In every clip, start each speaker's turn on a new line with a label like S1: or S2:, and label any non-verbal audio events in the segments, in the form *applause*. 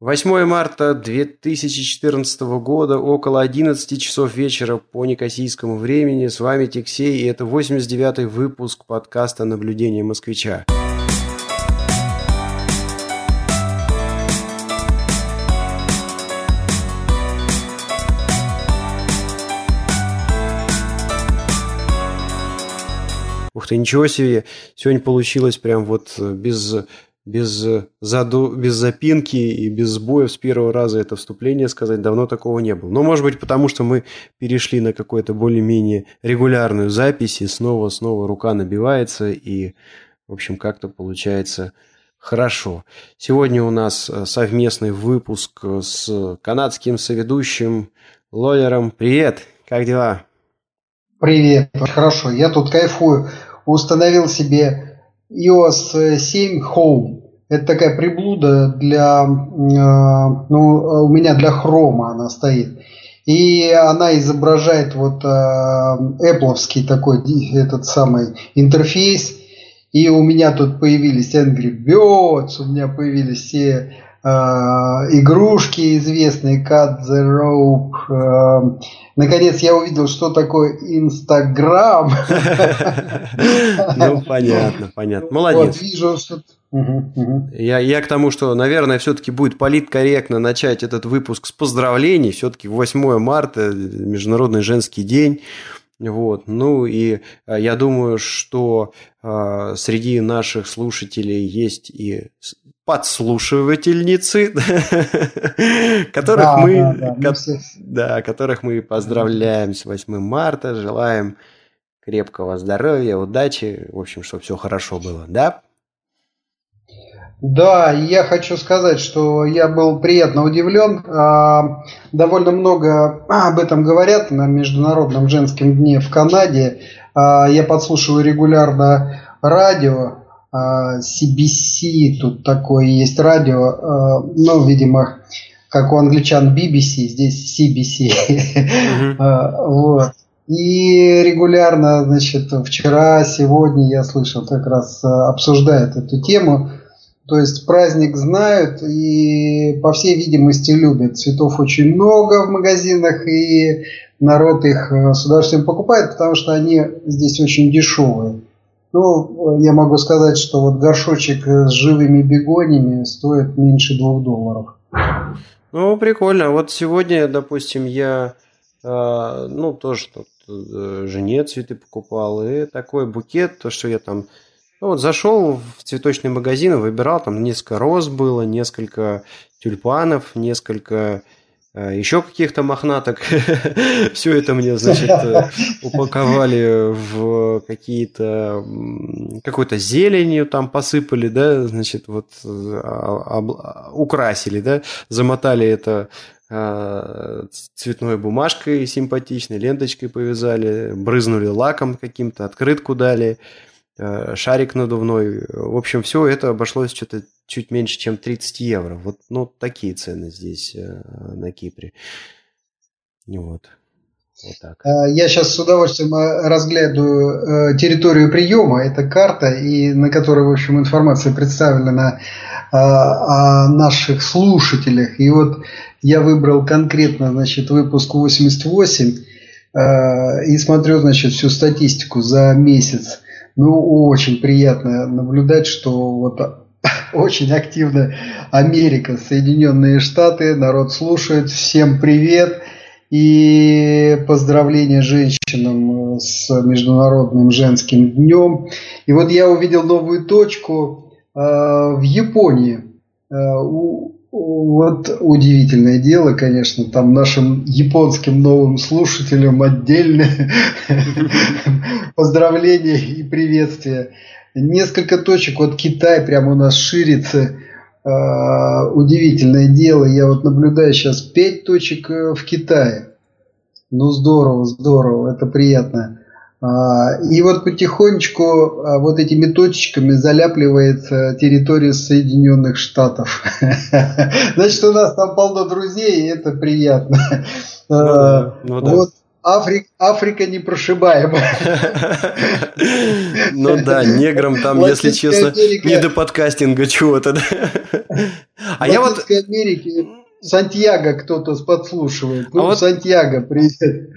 S1: 8 марта 2014 года, около 11 часов вечера по некосийскому времени. С вами Тексей, и это 89-й выпуск подкаста «Наблюдение москвича». Ух ты, ничего себе, сегодня получилось прям вот без без, заду, без запинки и без сбоев с первого раза это вступление сказать давно такого не было. Но, может быть, потому что мы перешли на какую-то более-менее регулярную запись, и снова-снова рука набивается, и, в общем, как-то получается хорошо. Сегодня у нас э, совместный выпуск с канадским соведущим Лолером. Привет, как дела?
S2: Привет, хорошо, я тут кайфую. Установил себе iOS 7 Home это такая приблуда для, э, ну, у меня для хрома она стоит. И она изображает вот э, Apple такой этот самый интерфейс. И у меня тут появились Angry Birds, у меня появились все э, игрушки известные, Cut the Rope. Э, наконец я увидел, что такое Инстаграм. *laughs*
S1: Ну, понятно, понятно. *laughs* Молодец. вижу, что я, я к тому, что, наверное, все-таки будет политкорректно начать этот выпуск с поздравлений. Все-таки 8 марта, Международный женский день. Вот. Ну и а, я думаю, что э, среди наших слушателей есть и подслушивательницы, *laughs* которых да, мы, да, да, ко- да, которых мы поздравляем с 8 марта, желаем крепкого здоровья, удачи, в общем, чтобы все хорошо было, да?
S2: Да, я хочу сказать, что я был приятно удивлен. А, довольно много об этом говорят на Международном женском дне в Канаде. А, я подслушиваю регулярно радио. CBC, а, тут такое есть радио, ну, видимо, как у англичан BBC, здесь CBC. *laughs* Вот. И регулярно, значит, вчера, сегодня я слышал, как раз обсуждают эту тему. То есть праздник знают и, по всей видимости, любят. Цветов очень много в магазинах, и народ их э, с удовольствием покупает, потому что они здесь очень дешевые. Ну, я могу сказать, что вот горшочек с живыми бегониями стоит меньше двух долларов.
S1: Ну, прикольно. Вот сегодня, допустим, я, э, ну, тоже тут э, жене цветы покупал, и такой букет, то, что я там ну, вот зашел в цветочный магазин выбирал, там несколько роз было, несколько тюльпанов, несколько э, еще каких-то мохнаток. *laughs* Все это мне, значит, э, упаковали в какие-то какой-то зеленью там посыпали, да, значит, вот а, украсили, да, замотали это а, цветной бумажкой симпатичной, ленточкой повязали, брызнули лаком каким-то, открытку дали. Э, шарик надувной. В общем, все это обошлось что-то чуть меньше, чем 30 евро. Вот ну, такие цены здесь э, на Кипре.
S2: Вот. Вот так. Э, я сейчас с удовольствием разглядываю территорию приема. Это карта, и на которой, в общем, информация представлена о наших слушателях. И вот я выбрал конкретно, значит, выпуск 88 и смотрю, значит, всю статистику за месяц ну, очень приятно наблюдать, что вот *laughs* очень активно Америка, Соединенные Штаты, народ слушает. Всем привет и поздравления женщинам с Международным женским днем. И вот я увидел новую точку э, в Японии. Э, у, вот удивительное дело, конечно, там нашим японским новым слушателям отдельное *laughs* поздравления и приветствия. Несколько точек, вот Китай прямо у нас ширится, а, удивительное дело. Я вот наблюдаю сейчас пять точек э, в Китае. Ну здорово, здорово, это приятно. А, и вот потихонечку а, вот этими точечками заляпливается территория Соединенных Штатов. *laughs* Значит, у нас там полно друзей, и это приятно. Ну, да, ну. Вот Африка, Африка непрошибаемая. *laughs*
S1: Ну да, неграм там, если честно, не до подкастинга чего-то.
S2: А я вот... Сантьяго кто-то подслушивает. Ну, а вот... Сантьяго, привет.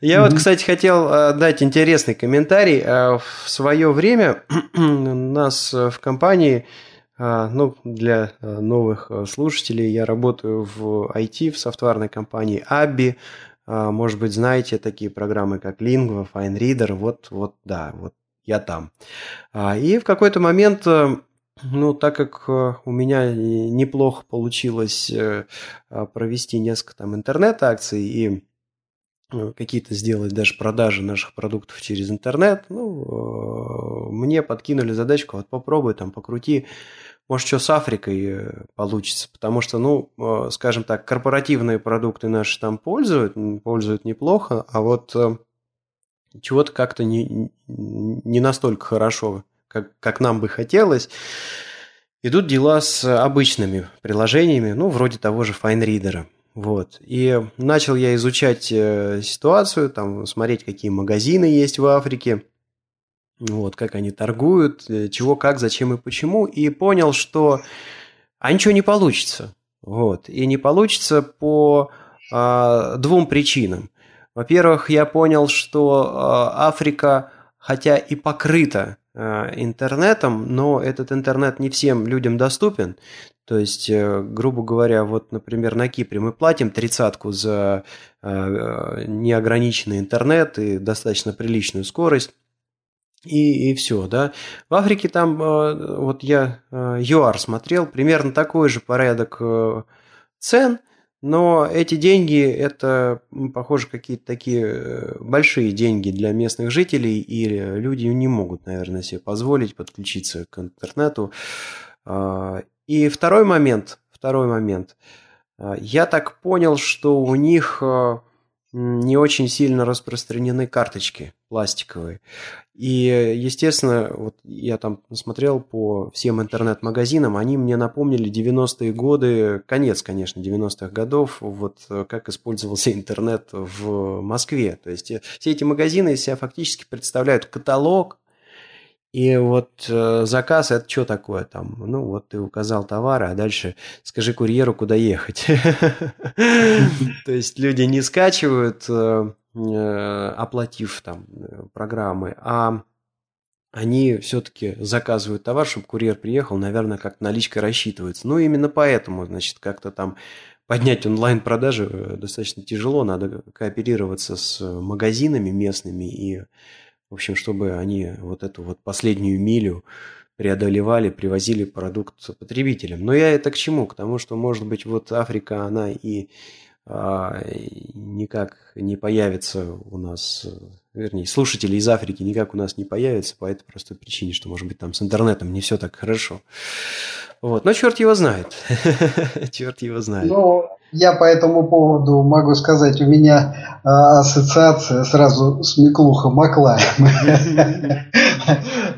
S1: Я вот, кстати, хотел э, дать интересный комментарий. Э, в свое время у *clears throat* нас в компании, э, ну, для новых слушателей, я работаю в IT, в софтварной компании Abby. Может быть, знаете такие программы, как Lingua, FineReader. Вот, вот, да, вот я там. И в какой-то момент ну, так как э, у меня неплохо получилось э, а, провести несколько там интернет-акций и э, какие-то сделать даже продажи наших продуктов через интернет, ну, мне подкинули задачку, вот попробуй там, покрути, может, что с Африкой получится, потому что, ну, скажем так, корпоративные продукты наши там пользуют, пользуют неплохо, а вот чего-то как-то не, не настолько хорошо как, как нам бы хотелось. Идут дела с обычными приложениями, ну, вроде того же FineReader. Вот. И начал я изучать э, ситуацию, там, смотреть, какие магазины есть в Африке, вот, как они торгуют, э, чего, как, зачем и почему, и понял, что а ничего не получится. Вот. И не получится по а, двум причинам. Во-первых, я понял, что а, Африка, хотя и покрыта интернетом, но этот интернет не всем людям доступен. То есть, э, грубо говоря, вот, например, на Кипре мы платим тридцатку за э, неограниченный интернет и достаточно приличную скорость. И, и все, да. В Африке там, вот я ЮАР смотрел, примерно такой же порядок цен – но эти деньги – это, похоже, какие-то такие э, большие деньги для местных жителей, и люди не могут, наверное, себе позволить подключиться к интернету. А, и второй момент, второй момент. А, я так понял, что у них а, не очень сильно распространены карточки пластиковые. И, естественно, вот я там смотрел по всем интернет-магазинам, они мне напомнили 90-е годы, конец, конечно, 90-х годов, вот как использовался *laughs* интернет в Москве. То есть э, все эти магазины из себя фактически представляют каталог, и вот э, заказ это что такое там? Ну вот ты указал товары, а дальше скажи курьеру, куда ехать. *laughs* То есть люди не скачивают, э, э, оплатив там программы, а они все-таки заказывают товар, чтобы курьер приехал, наверное, как наличка рассчитывается. Ну, именно поэтому, значит, как-то там поднять онлайн-продажи достаточно тяжело, надо кооперироваться с магазинами местными и в общем, чтобы они вот эту вот последнюю милю преодолевали, привозили продукт потребителям. Но я это к чему? К тому, что, может быть, вот Африка, она и а, никак не появится у нас, вернее, слушатели из Африки никак у нас не появятся по этой простой причине, что, может быть, там с интернетом не все так хорошо. Вот. Но черт его знает. *laughs* черт его знает.
S2: Я по этому поводу могу сказать, у меня а, ассоциация сразу с Миклухом Маклаем. *laughs*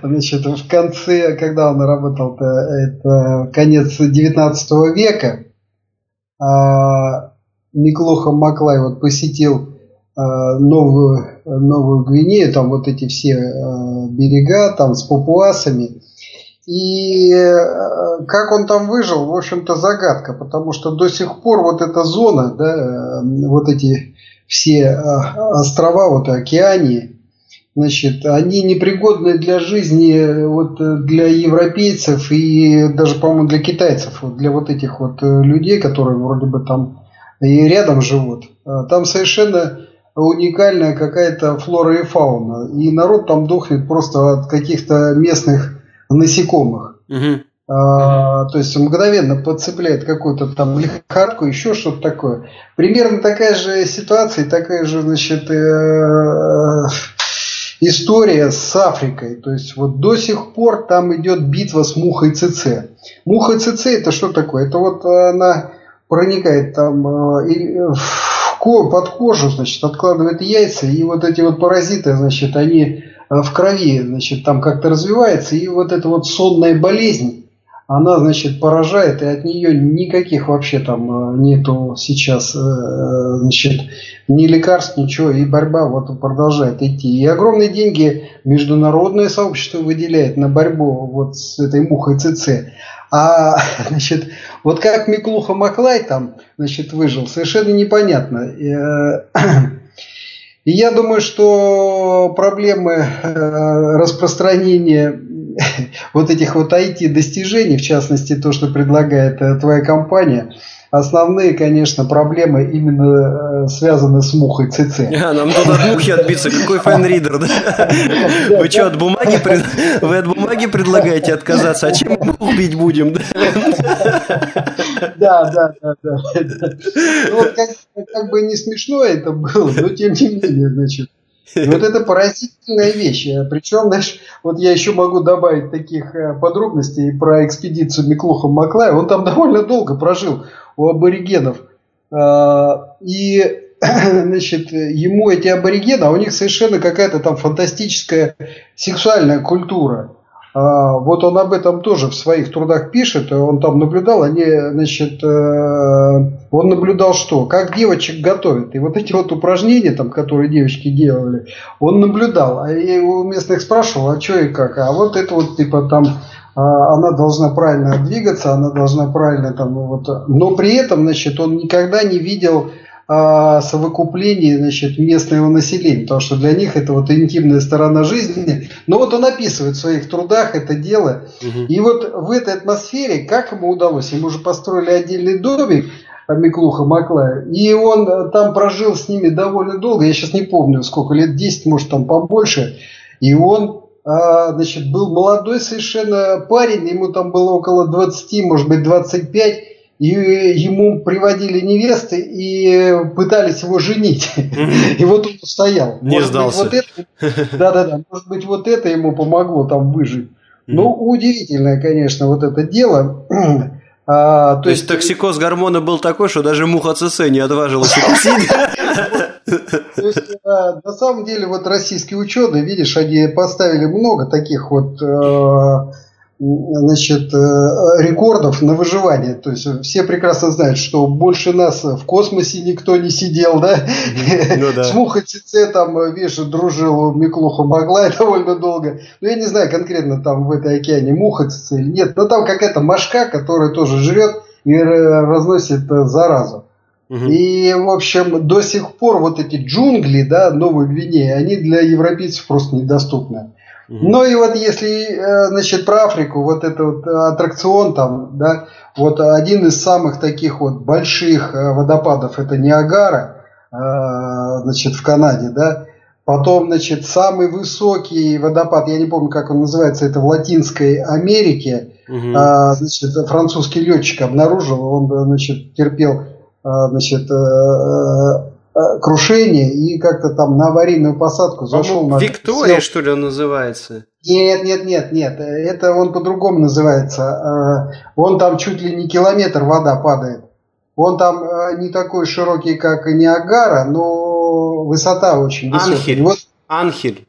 S2: Значит, в конце, когда он работал, это конец 19 века, а, Миклуха Маклай вот посетил а, новую, новую Гвинею, там вот эти все берега, там с папуасами, и э, как он там выжил, в общем-то, загадка, потому что до сих пор вот эта зона, да, вот эти все э, острова, вот океании, значит, они непригодны для жизни вот для европейцев и даже, по-моему, для китайцев, для вот этих вот э, людей, которые вроде бы там и рядом живут. Там совершенно уникальная какая-то флора и фауна. И народ там дохнет просто от каких-то местных насекомых. Угу. А, то есть мгновенно подцепляет какую-то там лихорадку, еще что-то такое. Примерно такая же ситуация, такая же, значит, э, история с Африкой. То есть вот до сих пор там идет битва с мухой ЦЦ. Муха ЦЦ это что такое? Это вот она проникает там э, в, под кожу, значит, откладывает яйца, и вот эти вот паразиты, значит, они в крови, значит, там как-то развивается, и вот эта вот сонная болезнь, она, значит, поражает, и от нее никаких вообще там э, нету сейчас, э, значит, ни лекарств, ничего, и борьба вот продолжает идти. И огромные деньги международное сообщество выделяет на борьбу вот с этой мухой ЦЦ. А, *laughs* значит, вот как Миклуха Маклай там, значит, выжил, совершенно непонятно. *clears throat* И я думаю, что проблемы распространения *laughs* вот этих вот IT-достижений, в частности, то, что предлагает э, твоя компания, основные, конечно, проблемы именно э, связаны с мухой ЦЦ. *laughs*
S1: А, нам тут от мухи отбиться. Какой файнридер, да? *laughs* Вы что, от бумаги, вы от бумаги предлагаете отказаться? А чем мы убить будем? *laughs*
S2: Да, да, да, да. Ну, вот как бы не смешно это было, но тем не менее, значит, *laughs* вот это поразительная вещь. Причем, знаешь, вот я еще могу добавить таких э, подробностей про экспедицию Миклуха Маклая. Он там *laughs* довольно долго прожил у аборигенов. А, и, *clears throat* значит, ему эти аборигены, а у них совершенно какая-то там фантастическая сексуальная культура. А, вот он об этом тоже в своих трудах пишет, он там наблюдал, они, значит, э, он наблюдал что? Как девочек готовят. И вот эти вот упражнения, там, которые девочки делали, он наблюдал. А я у местных спрашивал, а что и как? А вот это вот, типа, там, а, она должна правильно двигаться, она должна правильно там, вот. Но при этом, значит, он никогда не видел о совокуплении значит, местного населения, потому что для них это вот интимная сторона жизни. Но вот он описывает в своих трудах это дело. Угу. И вот в этой атмосфере, как ему удалось, ему же построили отдельный домик, Миклуха Маклая. И он там прожил с ними довольно долго, я сейчас не помню сколько, лет 10, может там побольше. И он а, значит, был молодой совершенно парень, ему там было около 20, может быть 25 и ему приводили невесты и пытались его женить. И вот он стоял.
S1: Не может сдался.
S2: Быть, вот это, *laughs* да-да-да, может быть, вот это ему помогло там выжить. Ну, удивительное, конечно, вот это дело. *clears throat*
S1: А, то, то есть, есть токсикоз гормона был такой, что даже муха ЦС не отважилась укусить. *laughs*
S2: То есть, на самом деле, вот российские ученые, видишь, они поставили много таких вот э, значит, э, рекордов на выживание. То есть все прекрасно знают, что больше нас в космосе никто не сидел, да? Ну, да. С Мухой ЦЦ там, видишь, дружил Миклуха Баглай *laughs* довольно долго. Ну, я не знаю конкретно там в этой океане Муха или нет, но там какая-то мошка, которая тоже жрет и разносит э, заразу. И, в общем, до сих пор вот эти джунгли, да, Новой Гвинеи, они для европейцев просто недоступны. Ну и вот если, э, значит, про Африку, вот этот вот аттракцион там, да, вот один из самых таких вот больших э, водопадов это Ниагара, э, значит, в Канаде, да. Потом, значит, самый высокий водопад, я не помню, как он называется, это в Латинской Америке. Угу. Значит, французский летчик обнаружил, он, значит, терпел, значит, крушение и как-то там на аварийную посадку зашел на...
S1: Виктория, сел... что ли, он называется?
S2: Нет, нет, нет, нет. Это он по-другому называется. Э, он там чуть ли не километр вода падает. Он там э, не такой широкий, как Ниагара, но высота очень высокая.
S1: Анхель. Вот... Анхель.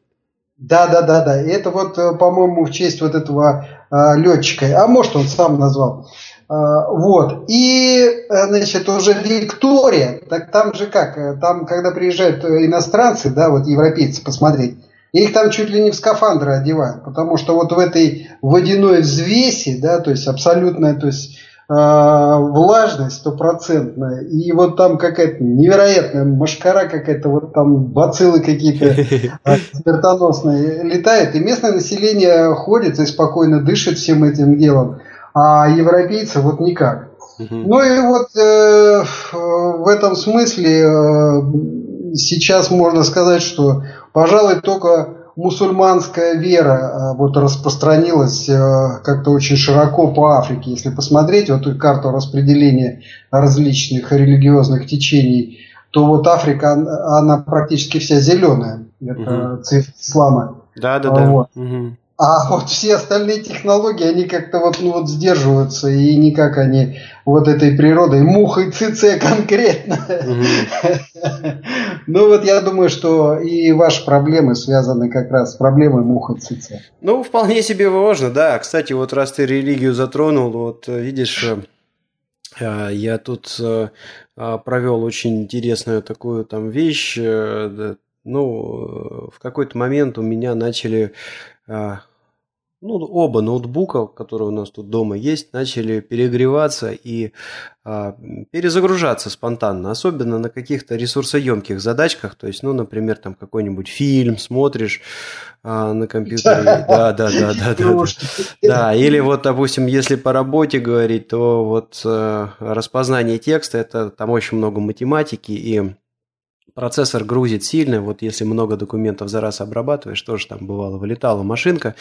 S2: Да, да, да, да. Это вот, по-моему, в честь вот этого летчика. А может, он сам назвал. А, вот. И, э, значит, уже Виктория, так там же как, э, там, когда приезжают иностранцы, да, вот европейцы посмотреть, их там чуть ли не в скафандры одевают, потому что вот в этой водяной взвеси, да, то есть абсолютная, то есть э, влажность стопроцентная, и вот там какая-то невероятная машкара какая-то, вот там бациллы какие-то *laughs* смертоносные летают, и местное население ходит и спокойно дышит всем этим делом а европейцы вот никак. Ну и вот э, в этом смысле э, сейчас можно сказать, что, пожалуй, только мусульманская вера э, вот распространилась э, как-то очень широко по Африке. Если посмотреть вот карту распределения различных религиозных течений, то вот Африка, она практически вся зеленая. Это угу. цвет ислама.
S1: Да, да, да. Вот. Угу.
S2: А вот все остальные технологии, они как-то вот, ну, вот сдерживаются, и никак они вот этой природой, мухой ЦЦ конкретно. Ну вот я думаю, что и ваши проблемы связаны как раз с проблемой мухой ЦЦ.
S1: Ну, вполне себе можно, да. Кстати, вот раз ты религию затронул, вот видишь, э, я тут э, провел очень интересную такую там вещь. Э, ну, в какой-то момент у меня начали ну, оба ноутбука, которые у нас тут дома есть, начали перегреваться и а, перезагружаться спонтанно, особенно на каких-то ресурсоемких задачках, то есть, ну, например, там какой-нибудь фильм смотришь а, на компьютере, *laughs* да, да, да, да, да, да, или вот, допустим, если по работе говорить, то вот а, распознание текста, это там очень много математики и процессор грузит сильно, вот если много документов за раз обрабатываешь, тоже там бывало вылетала машинка,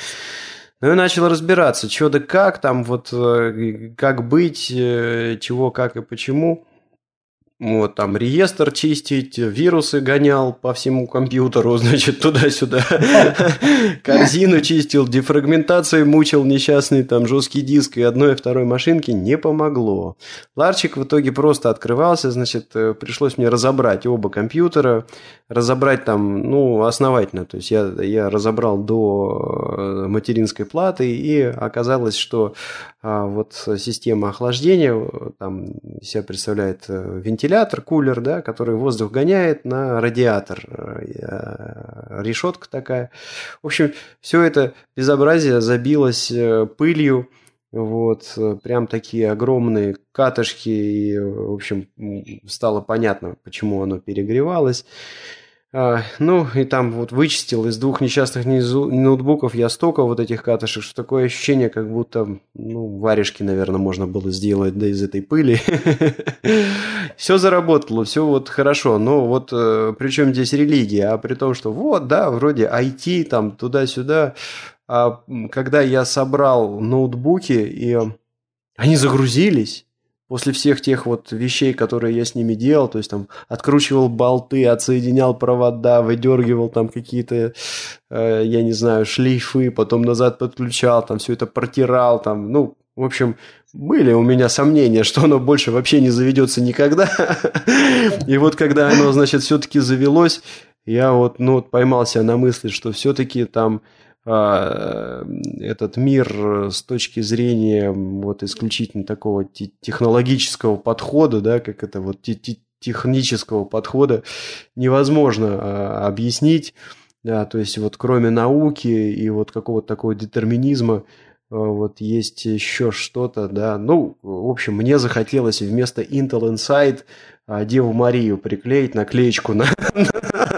S1: ну и начал разбираться, что да как, там вот э, как быть, э, чего, как и почему. Вот, там реестр чистить, вирусы гонял по всему компьютеру, *laughs* значит, туда-сюда. *laughs* Корзину чистил, дефрагментацией мучил несчастный там жесткий диск, и одной и второй машинки не помогло. Ларчик в итоге просто открывался, значит, э, пришлось мне разобрать оба компьютера, разобрать там, ну, основательно. То есть я, я разобрал до э, материнской платы, и оказалось, что а, вот система охлаждения там себя представляет э, вентилятор, кулер, да, который воздух гоняет на радиатор. Э, решетка такая. В общем, все это безобразие забилось пылью. Вот, прям такие огромные катышки, и, в общем, стало понятно, почему оно перегревалось. А, ну, и там вот вычистил из двух несчастных ноутбуков я столько вот этих катышек, что такое ощущение, как будто, ну, варежки, наверное, можно было сделать, да, из этой пыли. *laughs* Все заработало, все вот хорошо, но вот э, при чем здесь религия, а при том, что вот, да, вроде IT, там, туда-сюда, а когда я собрал ноутбуки, и они загрузились, после всех тех вот вещей, которые я с ними делал, то есть там откручивал болты, отсоединял провода, выдергивал там какие-то, э, я не знаю, шлейфы, потом назад подключал, там все это протирал, там, ну, в общем, были у меня сомнения, *laughs* что оно больше вообще не заведется никогда. *laughs* И вот когда оно, значит, все-таки завелось, я вот, ну, поймался на мысли, что все-таки там этот мир с точки зрения вот исключительно такого технологического подхода, да, как это вот технического подхода невозможно а, объяснить, да, то есть вот кроме науки и вот какого-то такого детерминизма а, вот есть еще что-то, да, ну, в общем, мне захотелось вместо Intel Inside Деву Марию приклеить наклеечку на *laughs*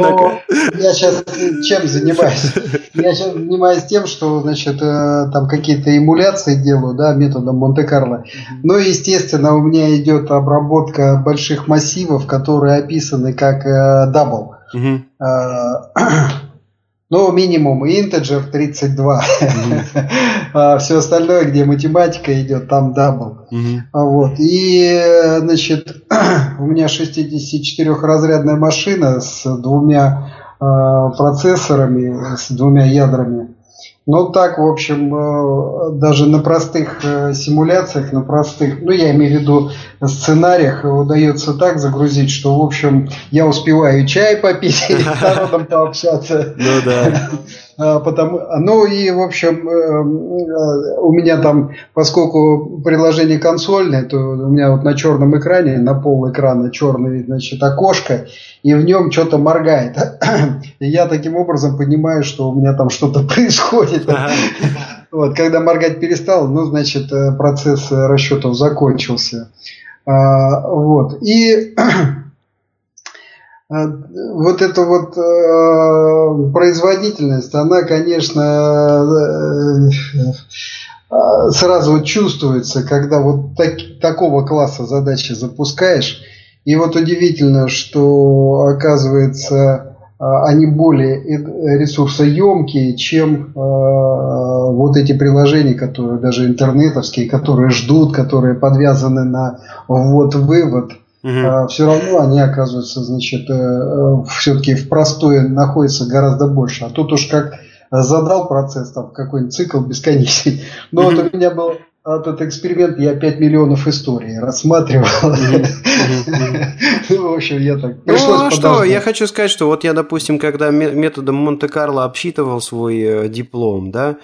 S2: но я сейчас чем занимаюсь? *laughs* Я сейчас занимаюсь тем, что, значит, э, там какие-то эмуляции делаю, да, методом Монте-Карло. Ну, естественно, у меня идет обработка больших массивов, которые описаны как double. Угу. *clears throat* Ну, минимум integer 32. Mm-hmm. *laughs* а все остальное, где математика идет, там double. М-хм. Вот. И, значит, *clears throat* у меня 64-разрядная машина с двумя э, процессорами, с двумя ядрами. Ну так, в общем, э, даже на простых э, симуляциях, на простых, ну я имею в виду сценариях, удается так загрузить, что, в общем, я успеваю чай попить и с народом пообщаться. Ну да. *laughs* А, потому, ну и, в общем, э, э, у меня там, поскольку приложение консольное, то у меня вот на черном экране, на пол экрана черное, значит, окошко, и в нем что-то моргает. *coughs* И я таким образом понимаю, что у меня там что-то *laughs* происходит. Вот, когда моргать перестал, ну, значит, э, процесс расчетов закончился. А, вот. И вот эта вот э, производительность, она, конечно, э, э, сразу чувствуется, когда вот так, такого класса задачи запускаешь. И вот удивительно, что оказывается они более ресурсоемкие, чем вот эти приложения, которые даже интернетовские, которые ждут, которые подвязаны на ввод-вывод. Угу. все равно они оказываются, значит, все-таки в простое находятся гораздо больше. А тут уж как задрал процесс, там какой-нибудь цикл бесконечный. *laughs* Но угу. вот у меня был этот эксперимент я 5 миллионов историй рассматривал. *laughs*
S1: Ну, в общем, я так Ну, а что, я хочу сказать, что вот я, допустим, когда методом Монте-Карло обсчитывал свой э, диплом, да, а,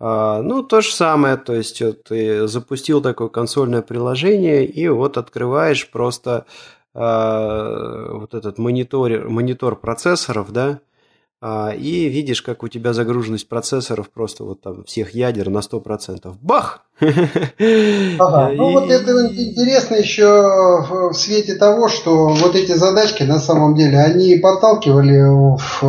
S1: ну, то же самое, то есть ты запустил такое консольное приложение, и вот открываешь просто а, вот этот монитор, монитор процессоров, да, а, и видишь, как у тебя загруженность процессоров просто вот там всех ядер на 100%. Бах! *laughs*
S2: Ага. Ну вот это интересно еще в свете того, что вот эти задачки на самом деле, они подталкивали в,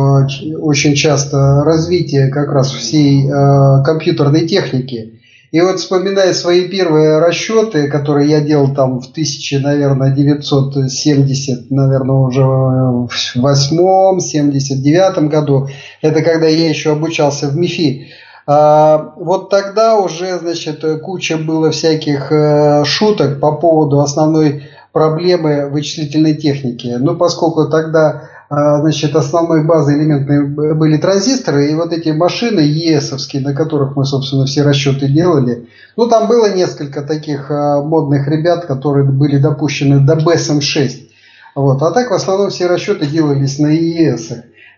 S2: очень часто развитие как раз всей э, компьютерной техники. И вот вспоминая свои первые расчеты, которые я делал там в 1000, наверное, 970, наверное, уже в восьмом, 79 году, это когда я еще обучался в МИФИ, а, вот тогда уже, значит, куча было всяких э, шуток по поводу основной проблемы вычислительной техники. Ну, поскольку тогда значит, основной базой элементной были транзисторы, и вот эти машины ЕСовские, на которых мы, собственно, все расчеты делали, ну, там было несколько таких а, модных ребят, которые были допущены до BSM-6. Вот. А так, в основном, все расчеты делались на ЕС.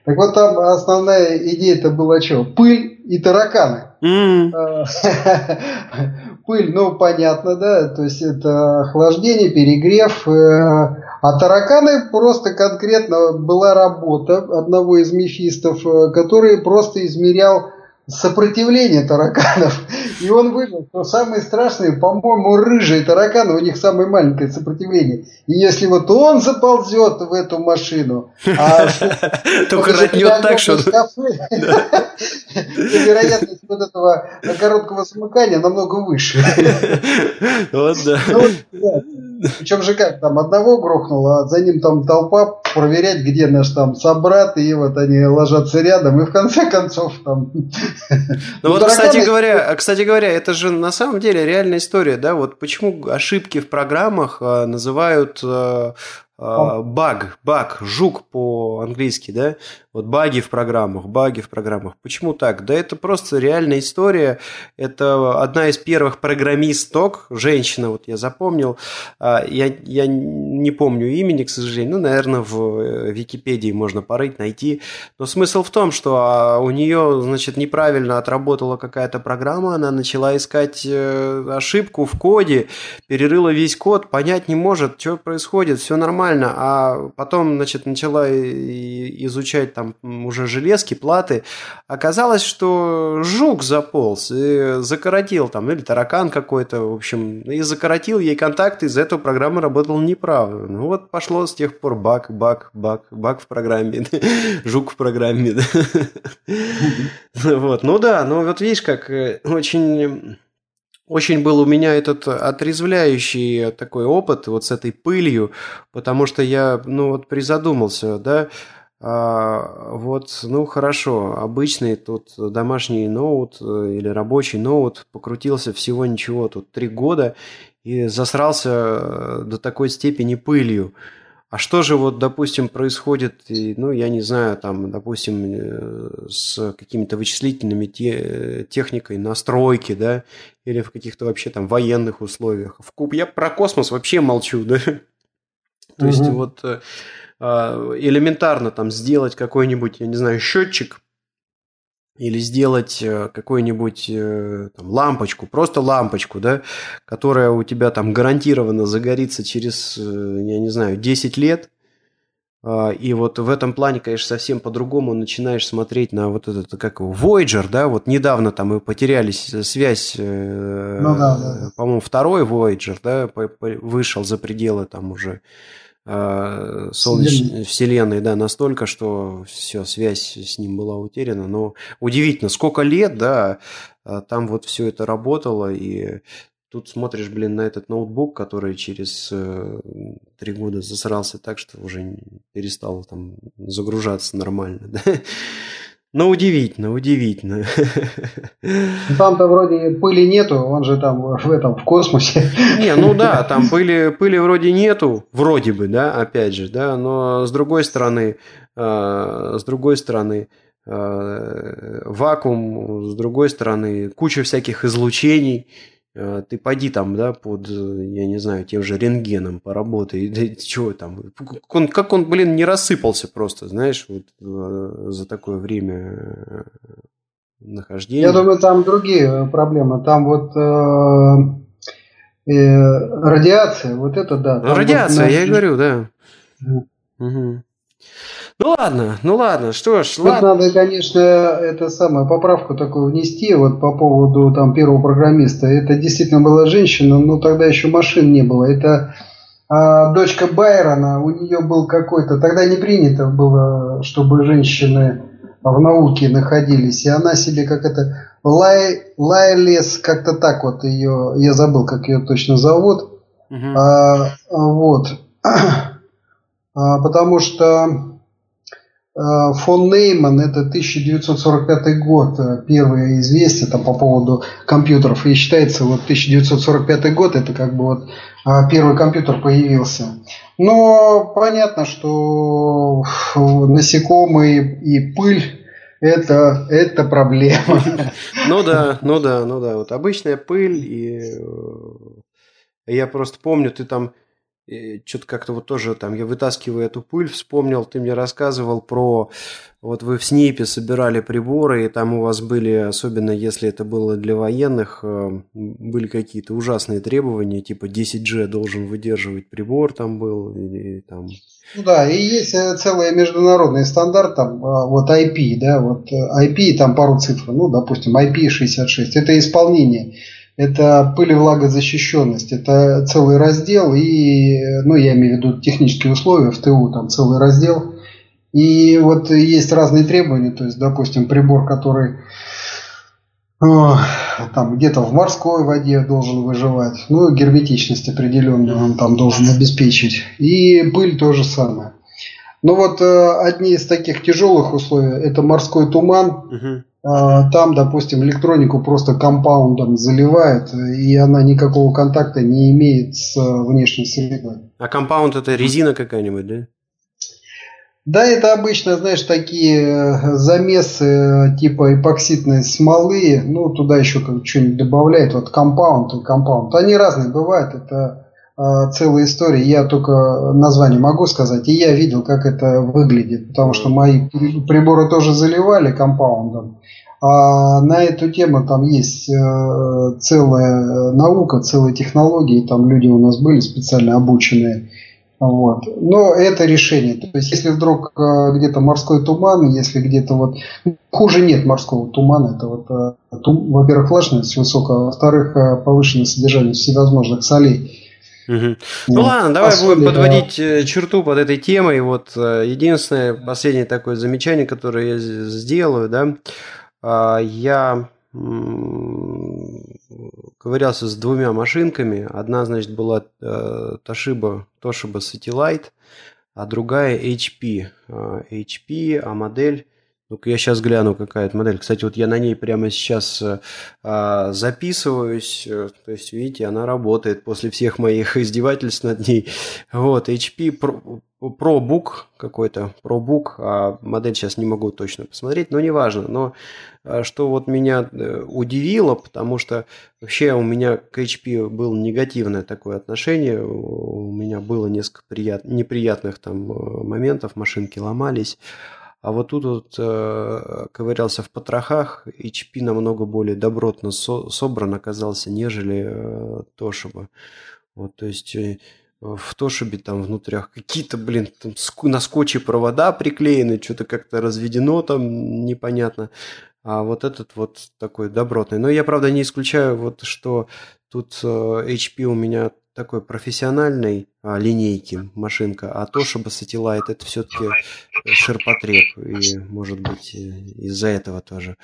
S2: Так вот, там основная идея-то была что? Пыль и тараканы. Mm. *laughs* Пыль, ну, понятно, да, то есть это охлаждение, перегрев, э, а тараканы просто конкретно была работа одного из мефистов, э, который просто измерял сопротивление тараканов. И он вывел, что самые страшные, по-моему, рыжие тараканы, у них самое маленькое сопротивление. И если вот он заползет в эту машину, а *laughs*
S1: только ротнет так, что... *laughs*
S2: Вероятность вот этого короткого замыкания намного выше. *laughs* Вот да. Причем же как, там одного грохнуло, а за ним там толпа проверять, где наш там собрат, и вот они ложатся рядом, и в конце *laughs* концов там
S1: ну вот, кстати говоря, кстати говоря, это же на самом деле реальная история, да? Вот почему ошибки в программах а, называют а, баг, баг, жук по-английски, да? Вот баги в программах, баги в программах. Почему так? Да это просто реальная история. Это одна из первых программисток, женщина, вот я запомнил. А, я, я не помню имени, к сожалению. Ну, наверное, в э, Википедии можно порыть, найти. Но смысл в том, что а, у нее, значит, неправильно отработала какая-то программа. Она начала искать э, ошибку в коде, перерыла весь код, понять не может, что происходит, все нормально. А потом, значит, начала изучать там там уже железки, платы. Оказалось, что жук заполз и закоротил там, или таракан какой-то, в общем, и закоротил ей контакты, из-за этого программа работала неправильно. Ну вот пошло с тех пор баг, баг, баг, баг в программе, *laughs* жук в программе. *laughs* Вот, ну да, ну вот видишь, как э, очень очень был у меня этот отрезвляющий такой опыт вот с этой пылью, потому что я, ну вот призадумался, да, а, вот, ну хорошо, обычный тут домашний ноут э, или рабочий ноут покрутился всего ничего, тут три года и засрался э, до такой степени пылью. А что же вот, допустим, происходит, ну, я не знаю, там, допустим, э, с какими-то вычислительными те, техникой настройки, да, или в каких-то вообще там военных условиях. В куб я про космос вообще молчу, *laughs* да. То есть вот а, элементарно там сделать какой-нибудь, я не знаю, счетчик или сделать э, какую-нибудь э, там, лампочку, просто лампочку, да, которая у тебя там гарантированно загорится через, э, я не знаю, 10 лет, а, и вот в этом плане, конечно, совсем по-другому начинаешь смотреть на вот этот, как его, Voyager, да, вот недавно там мы потеряли связь, ну, да, да. по-моему, второй Voyager, да, вышел за пределы там уже э, Солнечной Вселенной, да, настолько, что все, связь с ним была утеряна. Но удивительно, сколько лет, да, а там вот все это работало, и тут смотришь, блин, на этот ноутбук, который через э, три года засрался так, что уже перестал там загружаться нормально, *laughs* да. Ну, удивительно, удивительно. *laughs*
S2: Там-то вроде пыли нету, он же там в этом, в космосе.
S1: Не, ну да, *laughs* там пыли, пыли вроде нету, вроде бы, да, опять же, да, но с другой стороны, э, с другой стороны, э, вакуум, с другой стороны, куча всяких излучений, ты пойди там, да, под, я не знаю, тем же рентгеном поработай. Да, *laughs* чего там? Он, как он, блин, не рассыпался просто, знаешь, вот э, за такое время э, нахождения.
S2: Я думаю, там другие проблемы. Там вот э, э, радиация, вот это да.
S1: радиация, вот, я и говорю, да. Угу. Ну ладно, ну ладно, что ж,
S2: Тут ладно. надо, конечно, это самое, поправку такую внести, вот по поводу там первого программиста. Это действительно была женщина, но тогда еще машин не было. Это а, дочка Байрона, у нее был какой-то, тогда не принято было, чтобы женщины в науке находились, и она себе как это, Лай, Лайлес, как-то так вот ее, я забыл, как ее точно зовут, угу. а, вот, *clears throat* а, потому что фон Нейман, это 1945 год, э, первое известие там, по поводу компьютеров. И считается, вот 1945 год, это как бы вот э, первый компьютер появился. Но понятно, что насекомые и пыль это, это проблема. *laughs*
S1: Ну да, ну да, ну да. Вот обычная пыль, и я просто помню, ты там что-то как-то вот тоже там, я вытаскиваю эту пыль, вспомнил, ты мне рассказывал про, вот вы в СНИПе собирали приборы, и там у вас были, особенно если это было для военных, э, были какие-то ужасные требования, типа 10G должен выдерживать прибор там был, или там...
S2: Ну да, и есть э, целый международный стандарт, там, а, вот IP, да, вот э, IP, там пару цифр, ну, допустим, IP66, это исполнение это пыль и влагозащищенность. Это целый раздел, и, ну, я имею в виду технические условия в ТУ, там целый раздел. И вот есть разные требования, то есть, допустим, прибор, который там где-то в морской воде должен выживать, ну, герметичность определенную он там должен обеспечить. И пыль то же самое. Ну вот э, одни из таких тяжелых условий это морской туман. Угу. А, там, допустим, электронику просто компаундом заливает, и она никакого контакта не имеет с внешней средой.
S1: А компаунд это резина какая-нибудь, да?
S2: Да, это обычно, знаешь, такие э, замесы э, типа эпоксидной смолы, ну, туда еще что-нибудь добавляют, вот компаунд и компаунд. Они разные бывают, это э, целая история, я только название могу сказать, и я видел, как это выглядит, потому что мои приборы тоже заливали компаундом. А на эту тему там есть э, целая наука, целые технологии, там люди у нас были специально обученные. Вот. Но это решение. То есть, если вдруг э, где-то морской туман, если где-то вот хуже нет морского тумана, это вот, э, тум, во-первых, влажность высокая, а во-вторых, э, повышенное содержание всевозможных солей.
S1: Угу. Ну ладно, давай Особенно... будем подводить э, черту под этой темой. Вот э, единственное, последнее такое замечание, которое я сделаю, да, а, я ковырялся с двумя машинками. Одна, значит, была э, Toshiba, Toshiba Satellite, а другая HP. HP, а модель... Ну-ка, я сейчас гляну, какая это модель. Кстати, вот я на ней прямо сейчас э, а, записываюсь. Э, то есть, видите, она работает после всех моих *laughs* издевательств над ней. Вот, HP Pro, ProBook какой-то, ProBook, а модель сейчас не могу точно посмотреть, но неважно. Но а, что вот меня э, удивило, потому что вообще у меня к HP было негативное такое отношение, у меня было несколько прият... неприятных там э, моментов, машинки ломались, а вот тут вот э, ковырялся в потрохах, HP намного более добротно со- собран оказался, нежели э, Toshiba. Вот, то есть э, в Тошибе там внутрях какие-то, блин, там на скотче провода приклеены, что-то как-то разведено там непонятно а вот этот вот такой добротный. Но я, правда, не исключаю, вот, что тут э, HP у меня такой профессиональной а, линейки машинка, а то, чтобы Satellite, это все-таки ширпотреб, и, может быть, из-за этого тоже.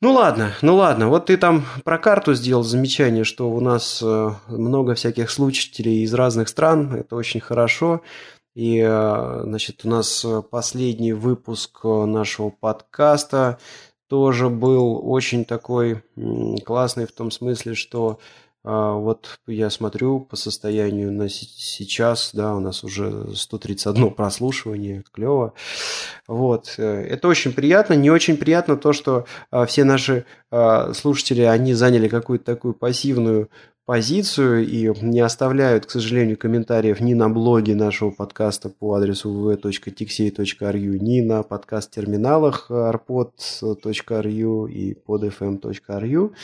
S1: Ну ладно, ну ладно, вот ты там про карту сделал замечание, что у нас э, много всяких слушателей из разных стран, это очень хорошо. И, значит, у нас последний выпуск нашего подкаста тоже был очень такой классный в том смысле, что вот я смотрю по состоянию на сейчас, да, у нас уже 131 *laughs* прослушивание, клево. Вот, э, это очень приятно. Не очень приятно то, что а, все наши а, слушатели, они заняли какую-то такую пассивную позицию и не оставляют, к сожалению, комментариев ни на блоге нашего подкаста по адресу www.tixey.ru, ни на подкаст-терминалах arpod.ru и podfm.ru.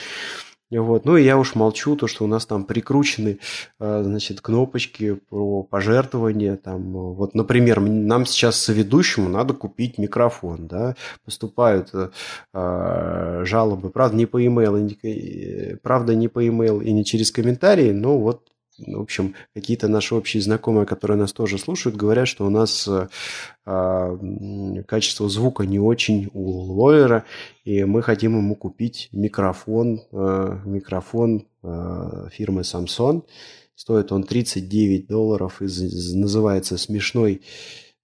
S1: Вот. Ну и я уж молчу, то, что у нас там прикручены, э, значит, кнопочки про пожертвования. Там, вот, например, нам сейчас соведущему надо купить микрофон, да, поступают э, э жалобы, правда, не по e-mail, э, правда, не по e-mail и не через комментарии, но вот в общем, какие-то наши общие знакомые, которые нас тоже слушают, говорят, что у нас э, качество звука не очень у ловера, и мы хотим ему купить микрофон, э, микрофон э, фирмы Samsung. Стоит он 39 долларов, и называется смешной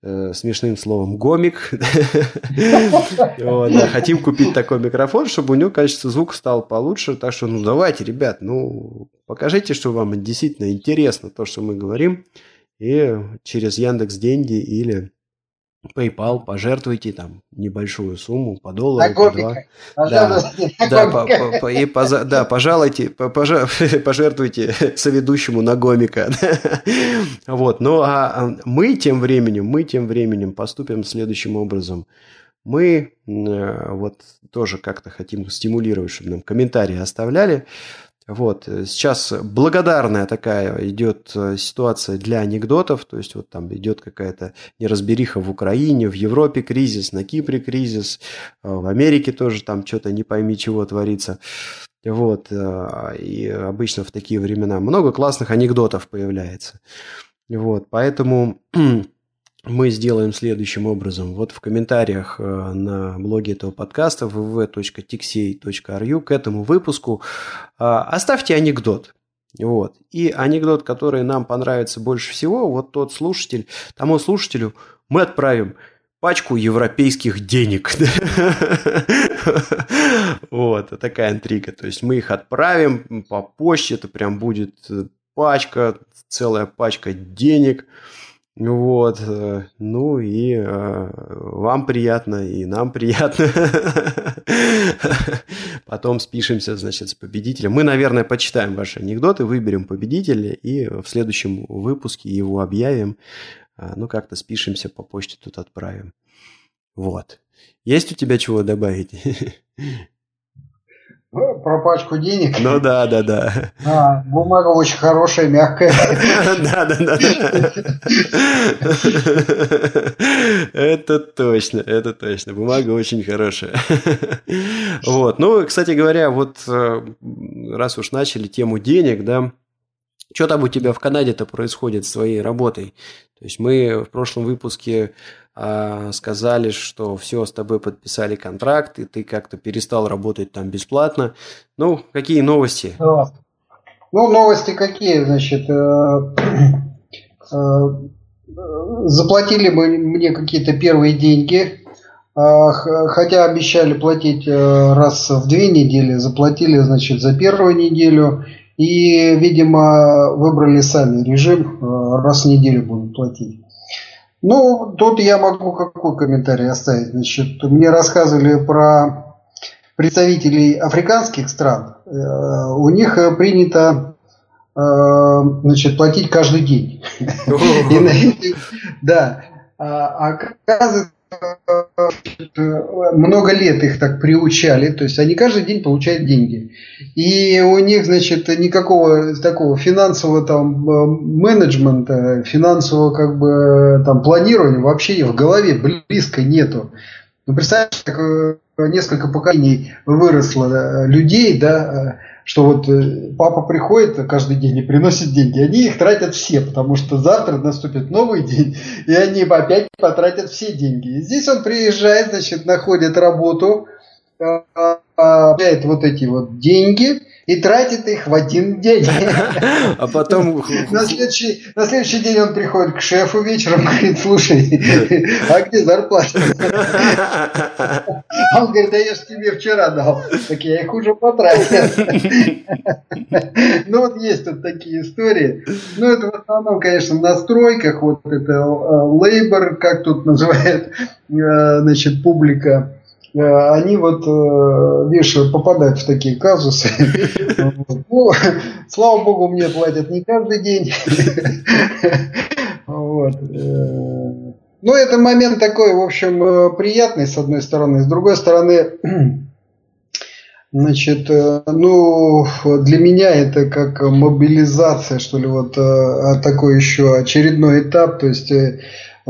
S1: э, смешным словом гомик. *laughs* Хотим купить такой микрофон, чтобы у него качество звука стало получше. Так что, ну, давайте, ребят, ну, покажите, что вам действительно интересно то, что мы говорим. И через Яндекс Деньги или PayPal, пожертвуйте там небольшую сумму по доллару, по два. Да, да, по, по, по, и поза, да, пожалуйте, по, пожа, *laughs* пожертвуйте соведущему на гомика. *laughs* вот, ну а, а мы тем временем, мы тем временем поступим следующим образом. Мы э, вот тоже как-то хотим стимулировать, чтобы нам комментарии оставляли. Вот. Э, сейчас благодарная такая идет э, ситуация для анекдотов, то есть вот там идет какая-то неразбериха в Украине, в Европе кризис, на Кипре кризис, э, в Америке тоже там что-то не пойми чего творится. Вот. И обычно в такие времена много классных анекдотов появляется. Вот. Поэтому *clears throat* мы сделаем следующим образом. Вот в комментариях э, на блоге этого подкаста www.tixey.ru к этому выпуску э, оставьте анекдот. Вот. И анекдот, который нам понравится больше всего, вот тот слушатель, тому слушателю мы отправим пачку европейских денег. *laughs* Вот, такая интрига. То есть мы их отправим по почте, это прям будет пачка, целая пачка денег. Вот, э, ну и э, вам приятно, и нам приятно. *laughs* Потом спишемся, значит, с победителем. Мы, наверное, почитаем ваши анекдоты, выберем победителя и в следующем выпуске его объявим. А, ну, как-то спишемся, по почте тут отправим. Вот. Есть у тебя чего добавить? *laughs*
S2: Ну, про пачку денег.
S1: Ну да, да, да.
S2: А, бумага очень хорошая, мягкая. *laughs*
S1: Да, да, да. Это точно, это точно. Бумага очень хорошая. Вот. Ну, кстати говоря, вот э, раз уж начали тему денег, да, что там у тебя в Канаде-то происходит с твоей работой? То есть мы в прошлом выпуске сказали, что все, с тобой подписали контракт, и ты как-то перестал работать там бесплатно. Ну, какие новости?
S2: Ну, новости какие, значит, э, э, заплатили мне какие-то первые деньги, а, хотя обещали платить э, раз в две недели, заплатили, значит, за первую неделю, и, видимо, выбрали сами режим, раз в неделю будут платить. Ну, тут я могу какой комментарий оставить. Значит, мне рассказывали про представителей африканских стран. Э, у них принято э, значит, платить каждый день. *laughs* Да. А оказывается, много лет их так приучали, то есть они каждый день получают деньги. И у них, значит, никакого такого финансового там э, менеджмента, финансового как бы там планирования вообще в голове близко нету. Ну, представьте, как э, несколько поколений выросло э, людей, да, что вот э, папа приходит каждый день и приносит деньги, они их тратят все, потому что завтра наступит новый *laughs* день, и они опять потратят все деньги. И здесь он приезжает, значит, находит работу, получает вот эти вот деньги и тратит их в один день.
S1: А потом... *laughs*
S2: На следующий, на следующий день он приходит к шефу вечером, говорит, слушай, а где зарплата? Он говорит, да я же тебе вчера дал. Так я их уже потратил. Ну вот есть тут такие истории. Ну это в основном, конечно, на стройках, вот это лейбор, как тут называют, э, значит, публика Э, они вот, э, видишь, попадают в такие казусы. *laughs* Ну, слава богу, мне платят не каждый день. Вот. Э, ну, это момент такой, в общем, приятный, с одной стороны. С другой стороны, *clears throat* значит, ну, для меня это как мобилизация, что ли, вот такой еще очередной этап. То есть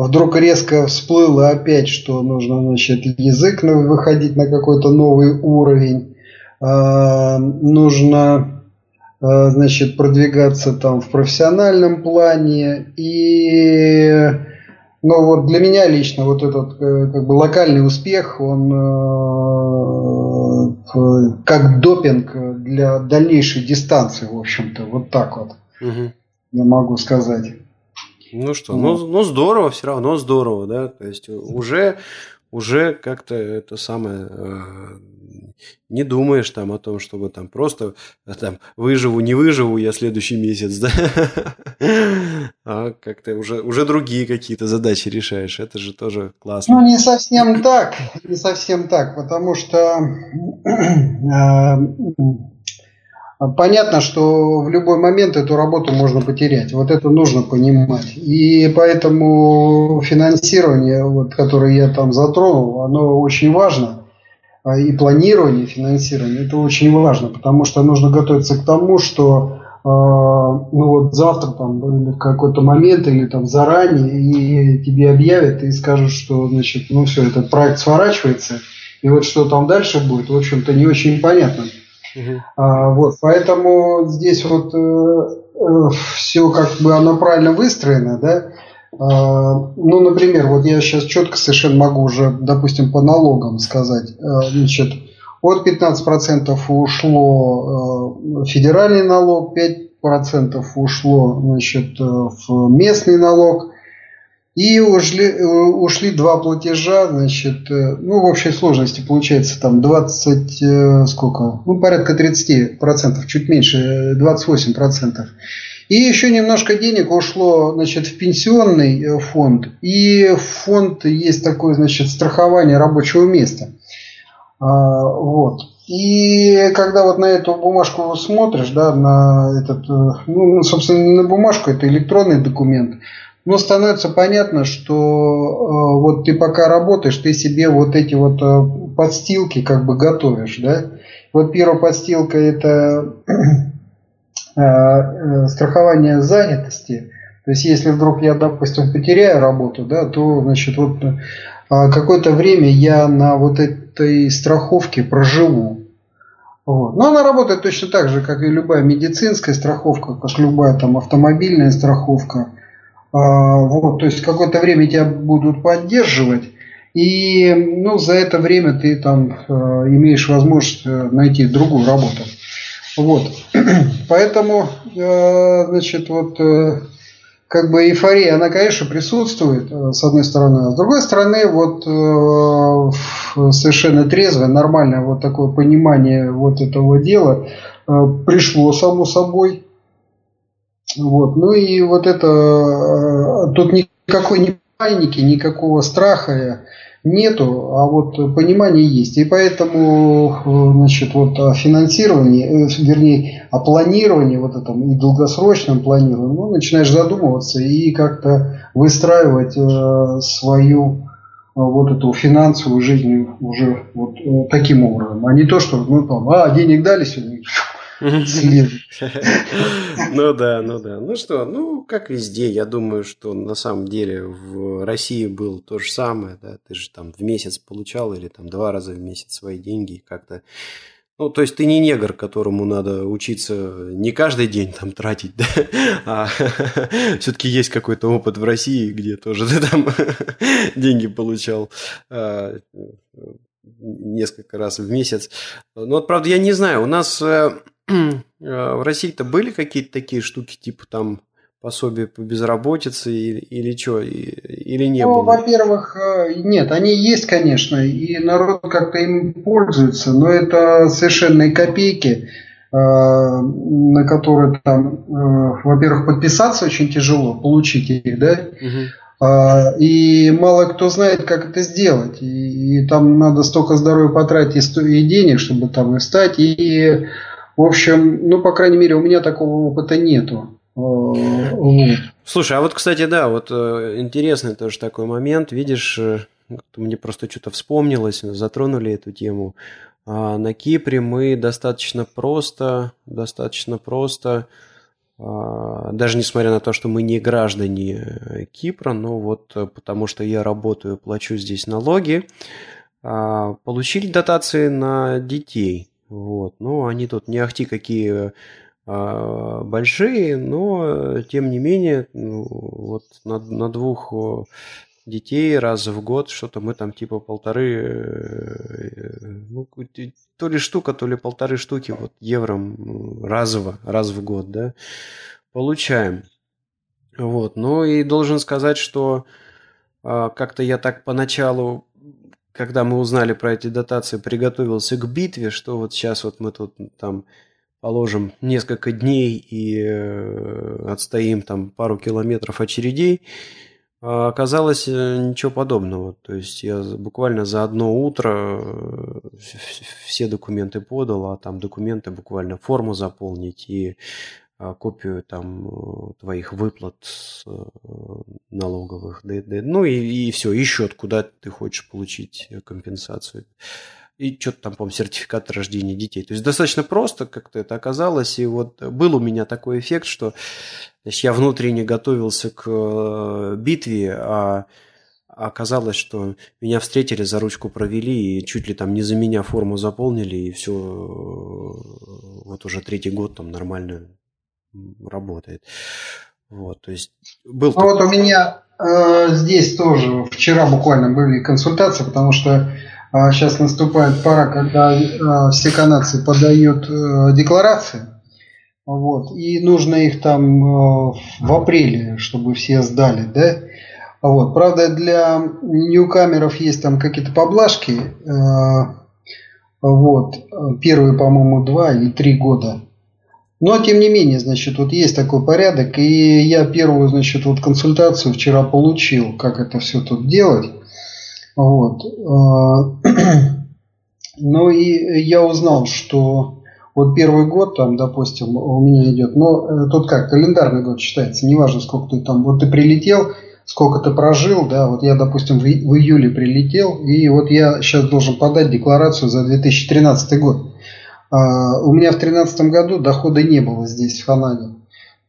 S2: вдруг резко всплыло опять, что нужно значит, язык выходить на какой-то новый уровень, э, нужно э, значит, продвигаться там в профессиональном плане. И ну, вот для меня лично вот этот э, как бы локальный успех, он как допинг для дальнейшей дистанции, в общем-то, вот так вот угу. я могу сказать.
S1: Ну что, ну, ну здорово, все равно здорово, да. То есть уже, уже как-то это самое э, не думаешь там о том, чтобы там просто э, там выживу, не выживу я следующий месяц, да, а как-то уже, уже другие какие-то задачи решаешь, это же тоже классно.
S2: Ну, не совсем так, не совсем так, потому что э, Понятно, что в любой момент эту работу можно потерять. Вот это нужно понимать. И поэтому финансирование, вот, которое я там затронул, оно очень важно. А, и планирование финансирования, это очень важно, потому что нужно готовиться к тому, что э, ну вот завтра там в какой-то момент или там заранее и тебе объявят и скажут, что значит, ну все, этот проект сворачивается, и вот что там дальше будет, в общем-то, не очень понятно. А, вот, поэтому здесь вот э, э, все как бы оно правильно выстроено, да. А, ну, например, вот я сейчас четко совершенно могу уже, допустим, по налогам сказать, а, значит, от 15% ушло э, федеральный налог, 5% ушло значит, в местный налог, и ушли, ушли два платежа, значит, э, ну, в общей сложности получается там 20, э, сколько, ну, порядка 30 процентов, чуть меньше, 28 процентов. И еще немножко денег ушло, значит, в пенсионный э, фонд. И фонд есть такое, значит, страхование рабочего места. А, вот. И когда вот на эту бумажку смотришь, да, на этот, ну, собственно, на бумажку, это электронный документ, но становится понятно, что э, вот ты пока работаешь, ты себе вот эти вот э, подстилки как бы готовишь, да. Вот первая подстилка это *clears throat* э, э, страхование занятости. То есть, если вдруг я, допустим, потеряю работу, да, то, значит, вот э, какое-то время я на вот этой страховке проживу. Вот. Но она работает точно так же, как и любая медицинская страховка, как любая там автомобильная страховка. А, вот, то есть какое-то время тебя будут поддерживать, и ну, за это время ты там э, имеешь возможность э, найти другую работу. Вот. *clears throat* Поэтому, э, значит, вот как бы эйфория, она, конечно, присутствует, с одной стороны. А с другой стороны, вот совершенно трезвое, нормальное вот такое понимание вот этого дела пришло само собой. Вот. Ну и вот это, э, тут никакой ни паники, никакого страха нету, а вот понимание есть. И поэтому, э, значит, вот о финансировании, э, вернее, о планировании, вот этом и долгосрочном планировании, ну, начинаешь задумываться и как-то выстраивать свою вот эту финансовую жизнь уже вот таким образом, а не то, что ну там, а денег дали сегодня, *laughs*
S1: Ну да, ну да. Ну что, ну как везде, я думаю, что на самом деле в России было то же самое, да, ты же там в месяц получал или там два раза в месяц свои деньги как-то ну, то есть ты не негр, которому надо учиться не каждый день там тратить, да, *laughs* а *laughs* все-таки есть какой-то опыт в России, где тоже ты там деньги получал а, несколько раз в месяц. Но вот, правда, я не знаю, у нас э, в России-то были какие-то такие штуки, типа там пособие по безработице или, или что, или не ну, было?
S2: Во-первых, нет, они есть, конечно, и народ как-то им пользуется, но это совершенные копейки. Э, на которые там, э, во-первых, подписаться очень тяжело, получить их, да, угу. и мало кто знает, как это сделать. И, и там надо столько здоровья потратить и денег, чтобы там и встать. И, в общем, ну, по крайней мере, у меня такого опыта нету.
S1: Слушай, а вот, кстати, да, вот интересный тоже такой момент. Видишь, мне просто что-то вспомнилось, затронули эту тему. А на Кипре мы достаточно просто, достаточно просто, а, даже несмотря на то, что мы не граждане э, Кипра, но вот э, потому что я работаю, плачу здесь налоги, а, получили дотации на детей. Вот. Ну, они тут не ахти какие большие, но тем не менее, ну, вот на, на двух детей раз в год, что-то мы там типа полторы, э, ну, то ли штука, то ли полторы штуки вот евро разово, раз в год, да, получаем. Вот, ну и должен сказать, что а, как-то я так поначалу, когда мы узнали про эти дотации, приготовился к битве, что вот сейчас вот мы тут там положим несколько дней и э, отстоим там пару километров очередей, а оказалось э, ничего подобного. То есть я буквально за одно утро э, все документы подал, а там документы буквально форму заполнить и копию там э, твоих выплат налоговых, ну и, и все, и счет, куда ты хочешь получить компенсацию и что-то там, по-моему, сертификат рождения детей. То есть достаточно просто как-то это оказалось. И вот был у меня такой эффект, что значит, я внутренне готовился к э, битве, а оказалось, что меня встретили, за ручку провели, и чуть ли там не за меня форму заполнили, и все э, вот уже третий год там нормально работает. Вот, то есть был.
S2: Ну, вот у меня э, здесь тоже вчера буквально были консультации, потому что Сейчас а наступает пора, когда а, все канадцы подают э, декларации. Вот, и нужно их там э, в апреле, чтобы все сдали, да? Вот, правда, для ньюкамеров есть там какие-то поблажки. Э, вот, первые, по-моему, два или три года. Но, тем не менее, значит, вот есть такой порядок. И я первую, значит, вот консультацию вчера получил, как это все тут делать. Вот. А, *clears throat* ну и я узнал, что вот первый год, там, допустим, у меня идет, но э, тут как, календарный год считается, неважно, сколько ты там, вот ты прилетел, сколько ты прожил, да, вот я, допустим, в, в июле прилетел, и вот я сейчас должен подать декларацию за 2013 год. А, у меня в 2013 году дохода не было здесь, в Канаде.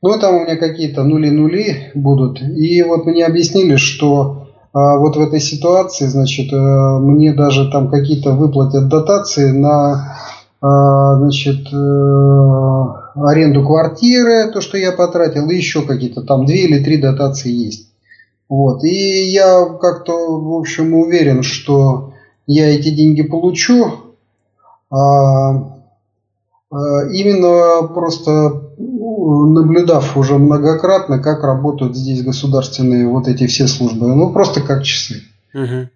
S2: Ну, там у меня какие-то нули-нули будут. И вот мне объяснили, что а вот в этой ситуации, значит, э, мне даже там какие-то выплатят дотации на, а, значит, э, аренду квартиры, то, что я потратил, и еще какие-то там две или три дотации есть. Вот. И я как-то, в общем, уверен, что я эти деньги получу. Именно просто наблюдав уже многократно, как работают здесь государственные вот эти все службы. Ну, просто как часы.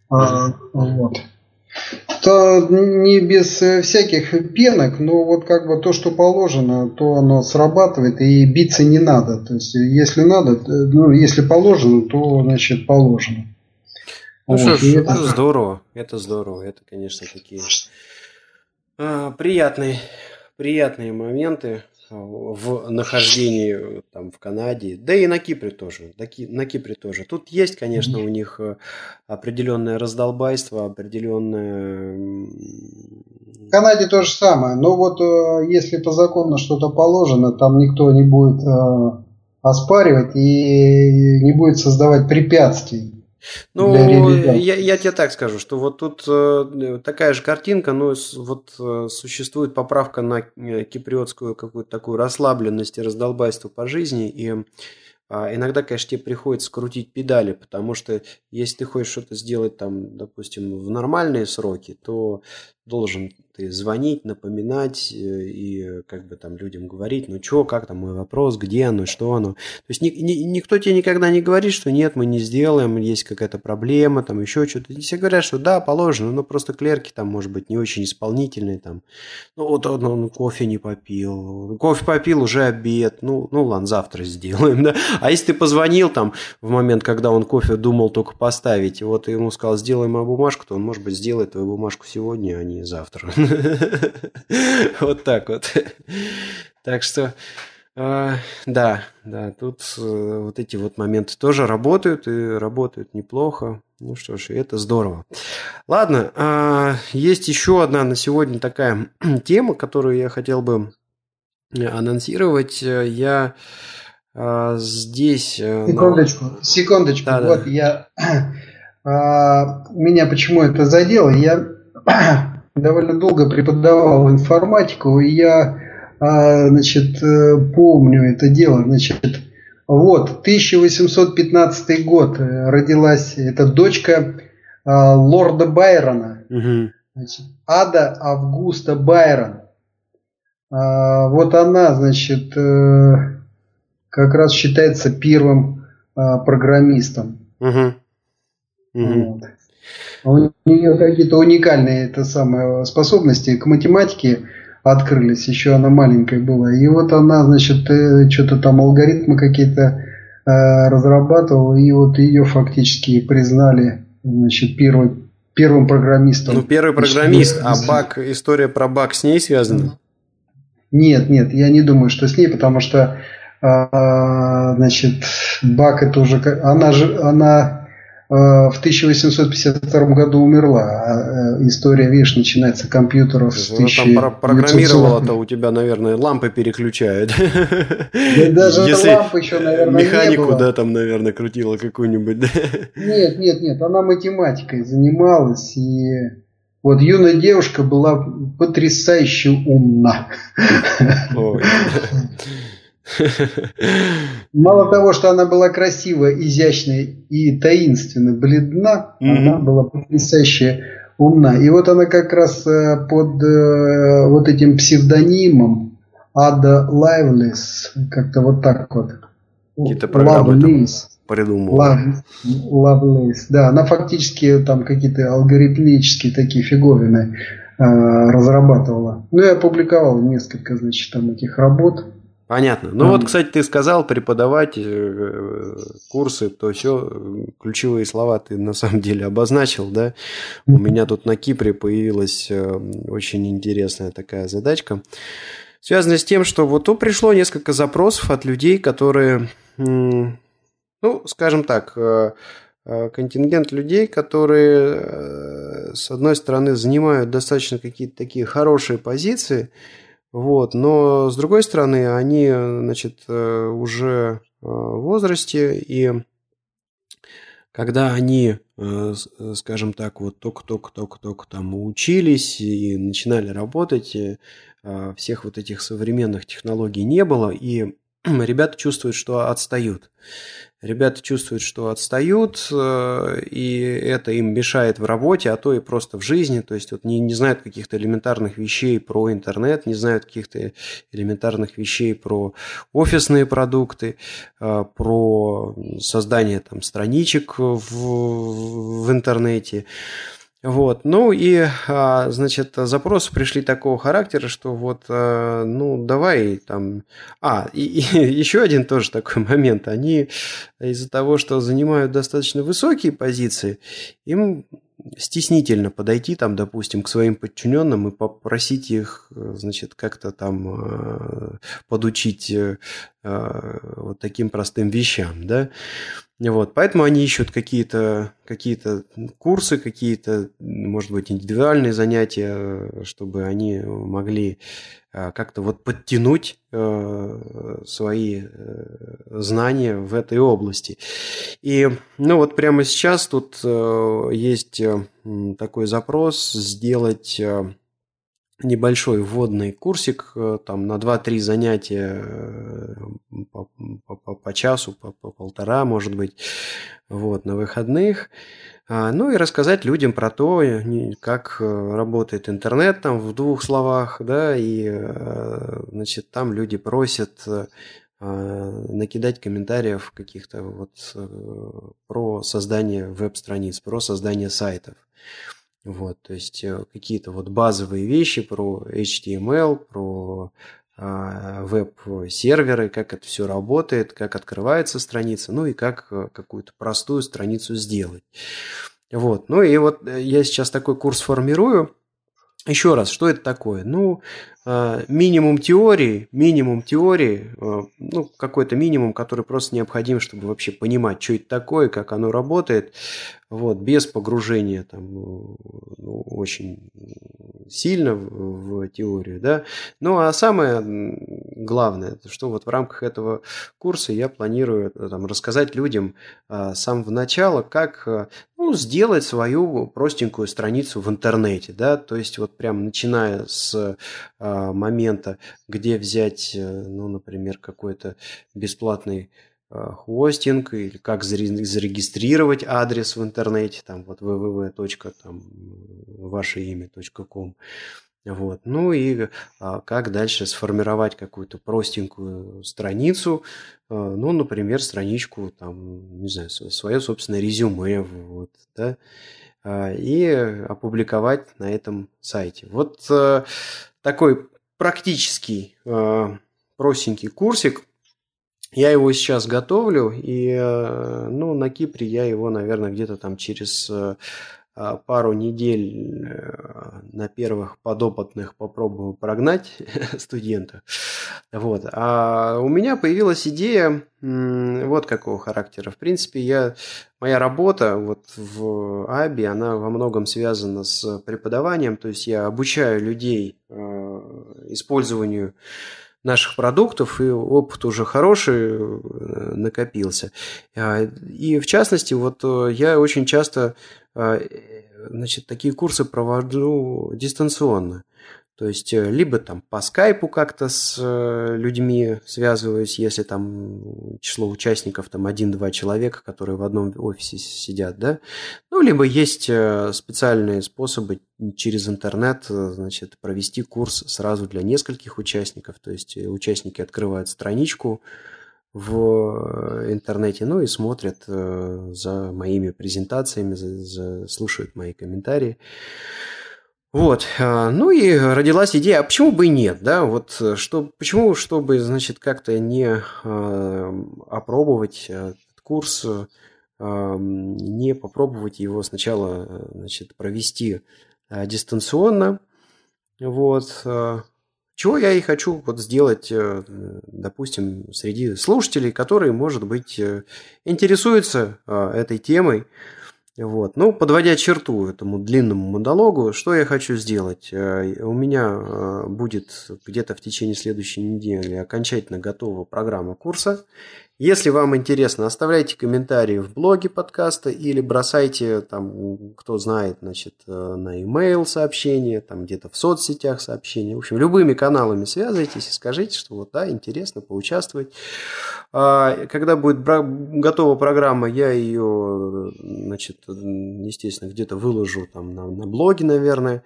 S2: А, вот. То не без всяких пенок, но вот как бы то, что положено, то оно срабатывает, и биться не надо. То есть, если надо, ну, если положено, то, значит, положено.
S1: Ну вот. что ж, это здорово, это здорово, это, конечно, такие а, приятные, приятные моменты в нахождении там в Канаде, да и на Кипре тоже, на Кипре тоже. Тут есть, конечно, у них э, определенное раздолбайство, определенное...
S2: В Канаде то же самое, но вот э, если по закону что-то положено, там никто не будет э, оспаривать и не будет создавать препятствий.
S1: Ну, я, я тебе так скажу, что вот тут э, такая же картинка, но вот э, существует поправка на э, киприотскую какую-то такую расслабленность и раздолбайство по жизни, и а иногда, конечно, тебе приходится крутить педали, потому что если ты хочешь что-то сделать там, допустим, в нормальные сроки, то должен ты звонить, напоминать э, и как бы там людям говорить, ну что, как там мой вопрос, где оно, что оно. То есть ни, ни, никто тебе никогда не говорит, что нет, мы не сделаем, есть какая-то проблема, там еще что-то. Все говорят, что да, положено, но просто клерки там, может быть, не очень исполнительные, там, ну вот он, он кофе не попил, кофе попил, уже обед, ну, ну ладно, завтра сделаем, *laughs* да. А если ты позвонил там в момент, когда он кофе думал только поставить, и вот ему сказал, сделай мою бумажку, то он, может быть, сделает твою бумажку сегодня, а не завтра. *laughs* *laughs* Вот так вот. Так что, а, да, да, тут э, вот эти вот моменты тоже работают и работают неплохо. Ну что ж, это здорово. Ладно, а, есть еще одна на сегодня такая *clears throat* тема, которую я хотел бы анонсировать. Я здесь...
S2: Э, секундочку, секундочку. Да, вот да. я... *clears throat* Меня почему это задело? Я *clears throat* довольно долго преподавал информатику, и я, а, значит, э, помню это дело. Значит, вот, 1815 год э, родилась эта дочка а, лорда Байрона. Угу. Значит, Ада Августа Байрон. А, вот она, значит, э, как раз считается первым программистом. Угу. Угу. Вот. А у нее какие-то уникальные это самые способности к математике открылись, еще она маленькая была. И вот она, значит, э, что-то там алгоритмы какие-то э, разрабатывала, и вот ее фактически признали, значит, первой, первым программистом.
S1: Ну, первый программист, а баг, история про баг с ней связана?
S2: Нет, нет, я не думаю, что с ней, потому что, э, значит, баг это уже, она же, она в 1852 году умерла. А э, история, видишь, начинается компьютеров с
S1: ну, Там программировала-то у тебя, наверное, лампы переключают.
S2: Да даже Если лампы еще, наверное,
S1: Механику, не да, там, наверное, крутила какую-нибудь.
S2: Нет, нет, нет, она математикой занималась. И вот юная девушка была потрясающе умна. Ой. Мало того, что она была красивая, изящная и таинственно бледна, mm-hmm. она была потрясающе умна. И вот она как раз э, под э, вот этим псевдонимом Ада Лайвлес, как-то вот так вот.
S1: Какие-то программы Lovelace. придумала.
S2: Лавлейс, да, она фактически там какие-то алгоритмические такие фиговины э, разрабатывала. Ну, я опубликовал несколько, значит, там этих работ.
S1: Понятно. Ну вот, кстати, ты сказал преподавать э, курсы, то все, ключевые слова ты на самом деле обозначил, да? У меня тут на Кипре появилась э, очень интересная такая задачка, связанная с тем, что вот то пришло несколько запросов от людей, которые, ну, скажем так, э, контингент людей, которые, с одной стороны, занимают достаточно какие-то такие хорошие позиции, вот. Но, с другой стороны, они, значит, э, уже э, в возрасте, и когда они, э, скажем так, вот только-только-только-только там учились и начинали работать, всех вот этих современных технологий не было, и ребята чувствуют, что отстают. Ребята чувствуют, что отстают, э, и это им мешает в работе, а то и просто в жизни. То есть вот не, не знают каких-то элементарных вещей про интернет, не знают каких-то элементарных вещей про офисные продукты, э, про создание там страничек в, в интернете. Вот, ну и, а, значит, запросы пришли такого характера, что вот, а, ну, давай там... А, и, и *laughs* еще один тоже такой момент. Они из-за того, что занимают достаточно высокие позиции, им стеснительно подойти там, допустим, к своим подчиненным и попросить их, значит, как-то там а, подучить вот таким простым вещам, да. Вот, поэтому они ищут какие-то какие курсы, какие-то, может быть, индивидуальные занятия, чтобы они могли а, как-то вот подтянуть э, свои э, знания в этой области. И, ну, вот прямо сейчас тут э, есть такой запрос сделать небольшой вводный курсик э, там на 2-3 занятия э, по, по, по часу, по, по полтора, может быть, вот, на выходных. А, ну и рассказать людям про то, как работает интернет там в двух словах, да, и, значит, там люди просят накидать комментариев каких-то вот про создание веб-страниц, про создание сайтов. Вот, то есть э, какие-то вот базовые вещи про HTML, про а, веб-серверы, как это все работает, как открывается страница, ну и как э, какую-то простую страницу сделать. Вот, ну и вот э, я сейчас такой курс формирую. Еще раз, что это такое? Ну, минимум теории, минимум теории, ну, какой-то минимум, который просто необходим, чтобы вообще понимать, что это такое, как оно работает, вот, без погружения там, ну, очень сильно в, в теорию, да. Ну, а самое главное, что вот в рамках этого курса я планирую э, там, рассказать людям а, с самого начала, как а, ну, сделать свою простенькую страницу в интернете, да, то есть вот прям начиная с а, момента, где взять, э, ну, например, какой-то бесплатный Э, хостинг или как зарегистрировать адрес в интернете, там вот www.вашеимя.com. Вот. Ну и а, как дальше сформировать какую-то простенькую страницу, а, ну, например, страничку, там, не знаю, свое собственное резюме, вот, да, а, и опубликовать на этом сайте. Вот а, такой практический а, простенький курсик – я его сейчас готовлю, и э, ну, на Кипре я его, наверное, где-то там через э, а, пару недель э, на первых подопытных попробую прогнать *laughs* студента. Вот. А у меня появилась идея вот какого характера. В принципе, я, моя работа вот в АБИ, она во многом связана с преподаванием, то есть я обучаю людей использованию наших продуктов, и опыт уже хороший э, накопился. А, и в частности, вот э, я очень часто а, значит, такие курсы провожу дистанционно. То есть, э, либо там по скайпу как-то с э, людьми связываюсь, если там число участников там один-два человека, которые в одном офисе сидят, да. Ну, либо есть э, специальные способы через интернет, значит, провести курс сразу для нескольких участников. То есть, участники открывают страничку в интернете, ну и смотрят за моими презентациями, за, за, слушают мои комментарии. Вот, а, ну и родилась идея, а почему бы и нет, да, вот, э, что, почему, чтобы, значит, как-то не э, опробовать этот курс, э, не попробовать его сначала, значит, провести э, дистанционно, вот, э, чего я и хочу вот сделать, э, допустим, среди слушателей, которые, может быть, интересуются этой темой, вот. Ну, подводя черту этому длинному монологу, что я хочу сделать? Э, у меня э, будет где-то в течение следующей недели окончательно готова программа курса. Если вам интересно, оставляйте комментарии в блоге подкаста или бросайте, там, кто знает, значит, э, на email сообщения, там где-то в соцсетях сообщения. В общем, любыми каналами связывайтесь и скажите, что вот, да, интересно поучаствовать. А, когда будет готова программа, я ее, значит, естественно, где-то выложу там на, на блоге, наверное.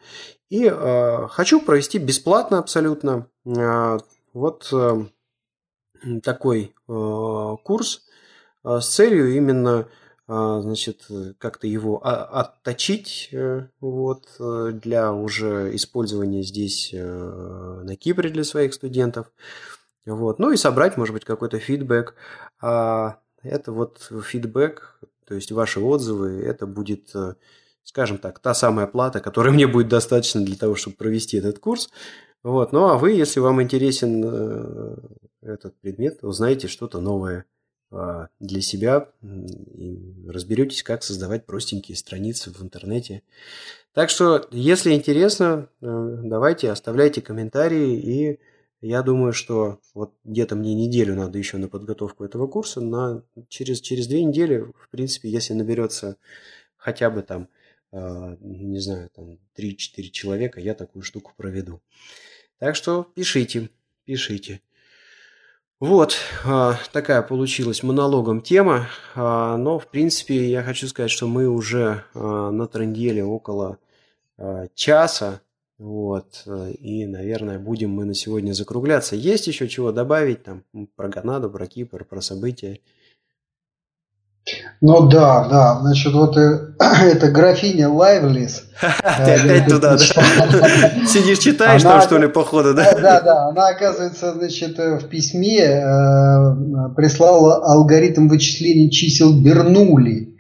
S1: И э, хочу провести бесплатно абсолютно. Э, вот э, такой э, курс э, с целью именно э, значит, как-то его отточить вот, для уже использования здесь на Кипре для своих студентов. Вот. Ну и собрать, может быть, какой-то фидбэк. А это вот фидбэк, то есть ваши отзывы, это будет, скажем так, та самая плата, которая мне будет достаточно для того, чтобы провести этот курс. Вот. Ну а вы, если вам интересен этот предмет, узнаете что-то новое а, для себя и разберетесь, как создавать простенькие страницы в интернете. Так что, если интересно, э, давайте оставляйте комментарии, и я думаю, что вот где-то мне неделю надо еще на подготовку этого курса, на, через, через две недели, в принципе, если наберется хотя бы там не знаю, там 3-4 человека, я такую штуку проведу. Так что пишите, пишите. Вот, такая получилась монологом тема, но, в принципе, я хочу сказать, что мы уже на трендели около часа, вот, и, наверное, будем мы на сегодня закругляться. Есть еще чего добавить там про Ганаду, про Кипр, про события?
S2: Ну да, да. Значит, вот э, *clears throat* это графиня Лайвлис.
S1: Ты *laughs* опять туда, да? *laughs* Сидишь, читаешь там, что ли, походу, да?
S2: Да, да. Она, оказывается, значит, э, в письме э, прислала алгоритм вычисления чисел Бернули.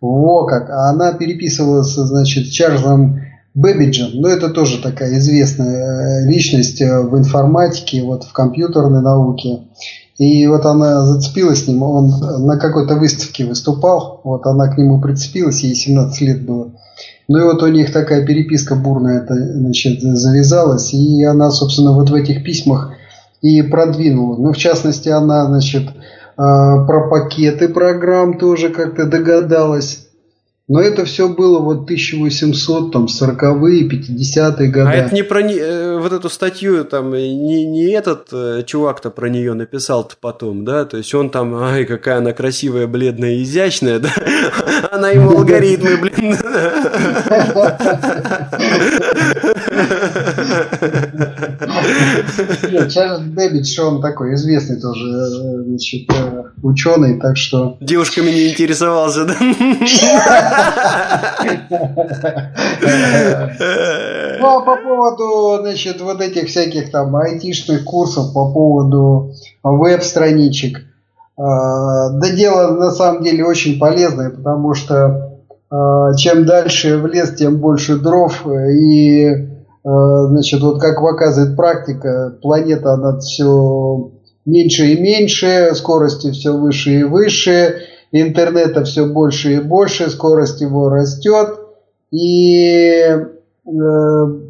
S2: Во как. А она переписывалась, значит, с Чарльзом Бэбиджем. Ну, это тоже такая известная личность в информатике, вот в компьютерной науке. И вот она зацепилась с ним, он на какой-то выставке выступал, вот она к нему прицепилась, ей 17 лет было. Ну и вот у них такая переписка бурная это, значит, завязалась, и она, собственно, вот в этих письмах и продвинула. Ну, в частности, она, значит, а, про пакеты программ тоже как-то догадалась. Но это все было вот 1800, там, 40-е, 50-е годы. А
S1: это не про э, вот эту статью, там, не, не этот э, чувак-то про нее написал-то потом, да? То есть он там, ай, какая она красивая, бледная, изящная, да? *laughs* Она ему алгоритмы, блин. *laughs*
S2: Чарльз Бэббидж, он такой известный тоже, э, значит, ученый, так что...
S1: Девушками не интересовался, да?
S2: Ну, а по поводу, значит, вот этих всяких там айтишных курсов, по поводу веб-страничек, а, да дело на самом деле очень полезное, потому что чем дальше в лес, тем больше дров. И, значит, вот как показывает практика, планета, она все меньше и меньше, скорости все выше и выше, интернета все больше и больше, скорость его растет, и э,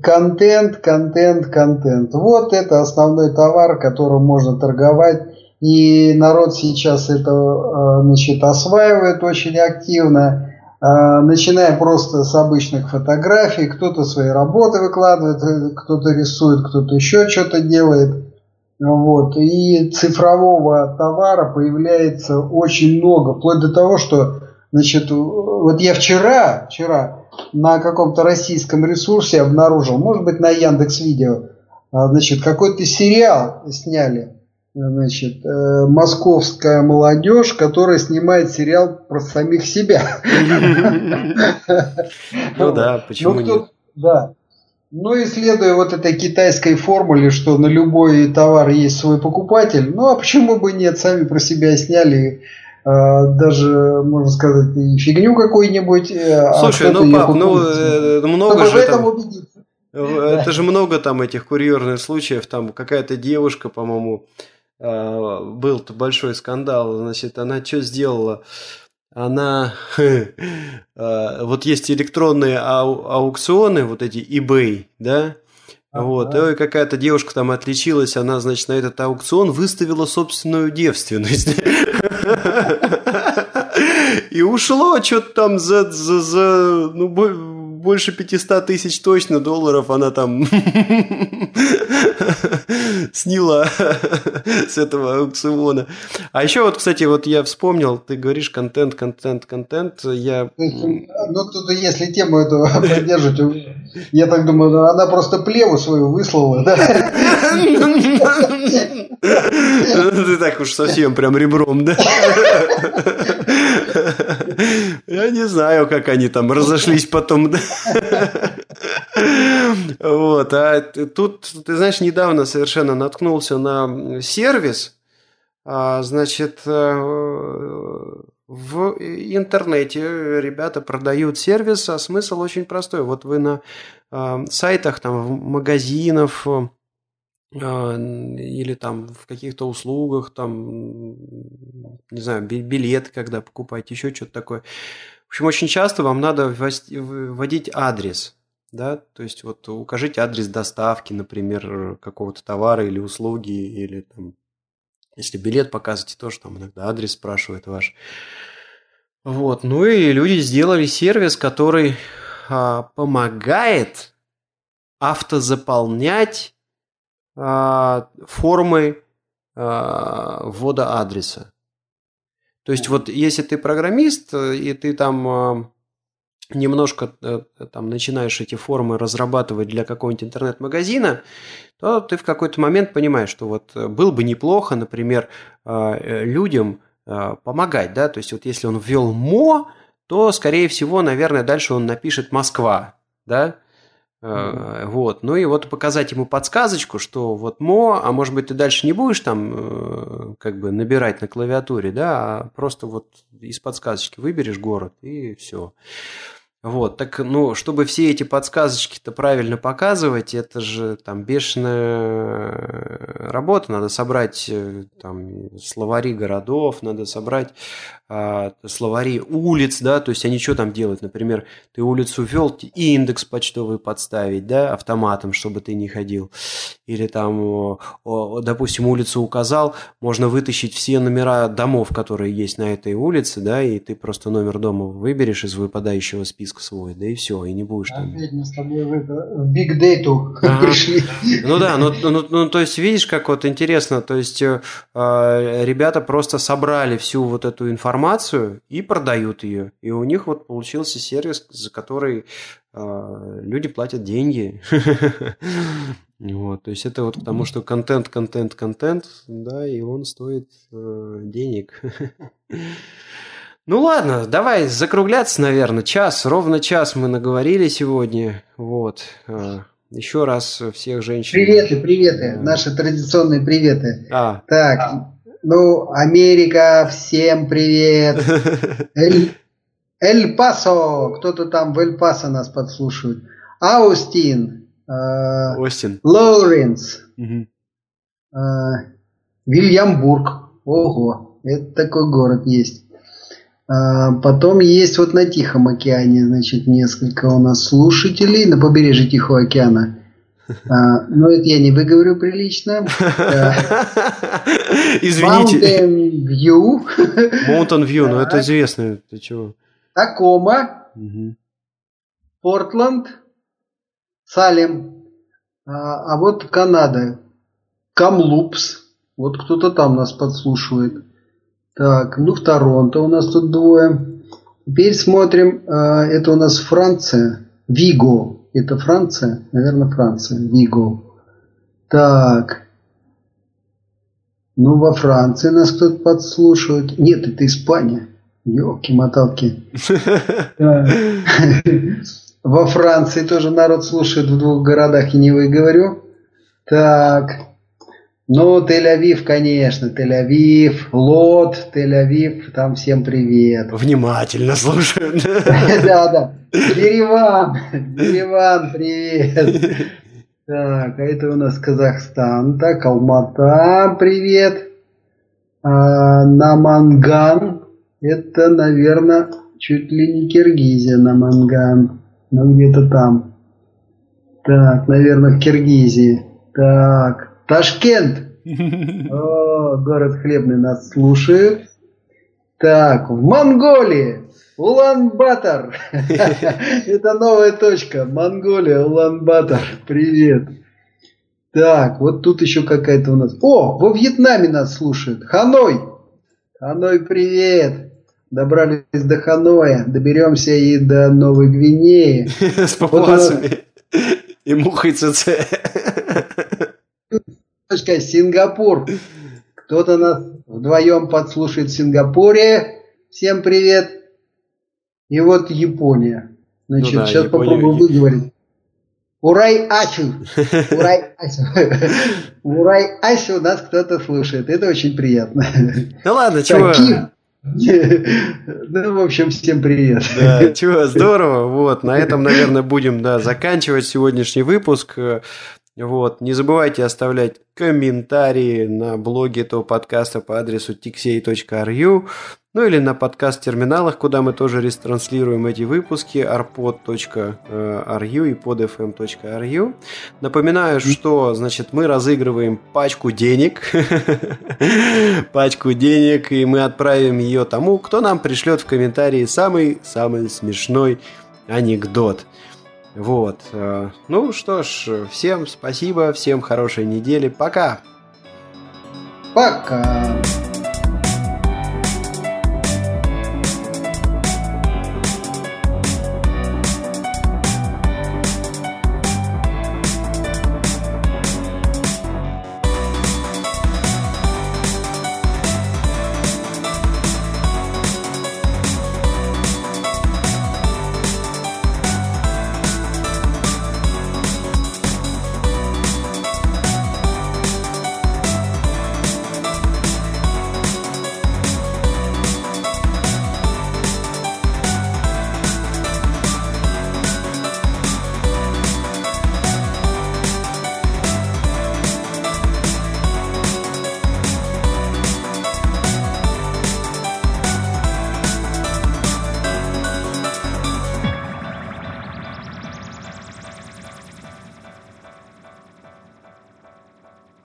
S2: контент, контент, контент. Вот это основной товар, которым можно торговать. И народ сейчас это э, значит, осваивает очень активно, э, начиная просто с обычных фотографий. Кто-то свои работы выкладывает, кто-то рисует, кто-то еще что-то делает. Вот. И цифрового товара появляется очень много, вплоть до того, что значит, вот я вчера, вчера на каком-то российском ресурсе обнаружил, может быть, на Яндекс Видео, а, значит, какой-то сериал сняли, значит, э, московская молодежь, которая снимает сериал про самих себя.
S1: Ну да, почему нет?
S2: Да. Ну, исследуя вот этой китайской формуле, что на любой товар есть свой покупатель, ну, а почему бы нет, сами про себя сняли э, даже, можно сказать, и фигню какую-нибудь.
S1: Э, а Слушай, а ну, пап, ну, э, много же там... Убедиться. Это же много там этих курьерных случаев. Там какая-то девушка, по-моему, был-то большой скандал. Значит, она что сделала? она... А, *laughs* вот есть электронные ау- аукционы, вот эти eBay, да? Вот, и какая-то девушка там отличилась, она, значит, на этот аукцион выставила собственную девственность. *laughs* И ушло что-то там за, за, за ну, больше 500 тысяч точно долларов она там *laughs* сняла с этого аукциона. А еще вот, кстати, вот я вспомнил, ты говоришь контент, контент, контент, я...
S2: Ну, тут если тему эту поддерживать, я так думаю, она просто плеву свою выслала, да? *laughs*
S1: Ты так уж совсем прям ребром, да? *laughs* Я не знаю, как они там разошлись потом. Вот, а тут, ты знаешь, недавно совершенно наткнулся на сервис, а, значит, э, в интернете ребята продают сервис, а смысл очень простой. Вот вы на а, сайтах, там, магазинов, а, или там в каких-то услугах, там, не знаю, билет, когда покупаете, еще что-то такое. В общем, очень часто вам надо вводить адрес, да, то есть вот укажите адрес доставки, например, какого-то товара или услуги, или там, если билет показываете, тоже там иногда адрес спрашивает ваш. Вот, ну и люди сделали сервис, который а, помогает автозаполнять а, формы а, ввода адреса. То есть вот если ты программист, и ты там а, немножко э, там начинаешь эти формы разрабатывать для какого-нибудь интернет-магазина, то ты в какой-то момент понимаешь, что вот э, было бы неплохо, например, э, людям помогать, да, то есть вот если он ввел мо, то, скорее всего, наверное, дальше он напишет Москва, да, Mm-hmm. Вот. Ну и вот показать ему подсказочку, что вот мо, а может быть ты дальше не будешь там как бы набирать на клавиатуре, да, а просто вот из подсказочки выберешь город и все. Вот, так, ну, чтобы все эти подсказочки-то правильно показывать, это же там бешеная работа. Надо собрать э, там словари городов, надо собрать словари улиц, да, то есть они что там делают? Например, ты улицу ввел, и индекс почтовый подставить, да, автоматом, чтобы ты не ходил. Или там, допустим, улицу указал, можно вытащить все номера домов, которые есть на этой улице, да, и ты просто номер дома выберешь из выпадающего списка свой, да и все, и не будешь там...
S2: Опять мы с тобой в, Data ага. *laughs* пришли.
S1: Ну да, ну, ну, ну то есть видишь, как вот интересно, то есть э, ребята просто собрали всю вот эту информацию и продают ее, и у них вот получился сервис, за который э, люди платят деньги. *laughs* Вот, то есть это вот потому, что контент, контент, контент, да, и он стоит э, денег. *laughs* Ну ладно, давай закругляться, наверное. Час, ровно час мы наговорили сегодня. Вот. А, Еще раз всех женщин.
S2: Приветы, приветы. Наши традиционные приветы. А. Так, а. Ну, Америка, всем привет. *laughs* Эль, Эль Пасо, кто-то там в Эль Пасо нас подслушивает. Аустин.
S1: Э, Остин.
S2: Лоуренс. Угу. Э, Вильямбург. Ого, это такой город есть. А, потом есть вот на Тихом океане, значит, несколько у нас слушателей на побережье Тихого океана. А, но это я не выговорю прилично. *laughs*
S1: Извините.
S2: Mountain View.
S1: Mountain View, ну это известно. Ты чего?
S2: Такома. Портленд. Салем. А, а вот Канада. Камлупс. Вот кто-то там нас подслушивает. Так, ну в Торонто у нас тут двое. Теперь смотрим, э, это у нас Франция. Виго. Это Франция? Наверное, Франция. Виго. Так. Ну, во Франции нас кто-то подслушивает. Нет, это Испания. Ёлки-моталки. *laughs* Во Франции тоже народ слушает в двух городах, и не выговорю. Так. Ну, Тель-Авив, конечно, Тель-Авив, Лот, Тель-Авив, там всем привет.
S1: Внимательно слушают. *laughs*
S2: Да, да. *laughs* Ереван, Ереван, привет. Так, а это у нас Казахстан, так, Алмата, привет. А, Наманган, это, наверное, чуть ли не Киргизия, Наманган, ну где-то там. Так, наверное, в Киргизии. Так, Ташкент. О, город хлебный нас слушает. Так, в Монголии. Улан-Батор. *laughs* Это новая точка. Монголия, Улан-Батор. Привет. Так, вот тут еще какая-то у нас. О, во Вьетнаме нас слушают. Ханой. Ханой, привет. Добрались до Ханоя. Доберемся и до Новой Гвинеи. *laughs*
S1: С папуасами. И мухой ЦЦ
S2: сказать, Сингапур. Кто-то нас вдвоем подслушает в Сингапуре. Всем привет. И вот Япония. Значит, ну да, сейчас Япония... попробую выговорить. Урай Ачу. *laughs* Урай Ачу. Урай Ачу нас кто-то слушает. Это очень приятно.
S1: Ну ладно, чего?
S2: Ну, в общем, всем привет.
S1: Да, чего, здорово. Вот, на этом, наверное, будем да, заканчивать сегодняшний выпуск. Вот. Не забывайте оставлять комментарии на блоге этого подкаста по адресу tixey.ru ну или на подкаст-терминалах, куда мы тоже ретранслируем эти выпуски arpod.ru и podfm.ru. Напоминаю, что значит, мы разыгрываем пачку денег, *laughs* пачку денег, и мы отправим ее тому, кто нам пришлет в комментарии самый-самый смешной анекдот. Вот. Ну что ж, всем спасибо, всем хорошей недели. Пока!
S2: Пока!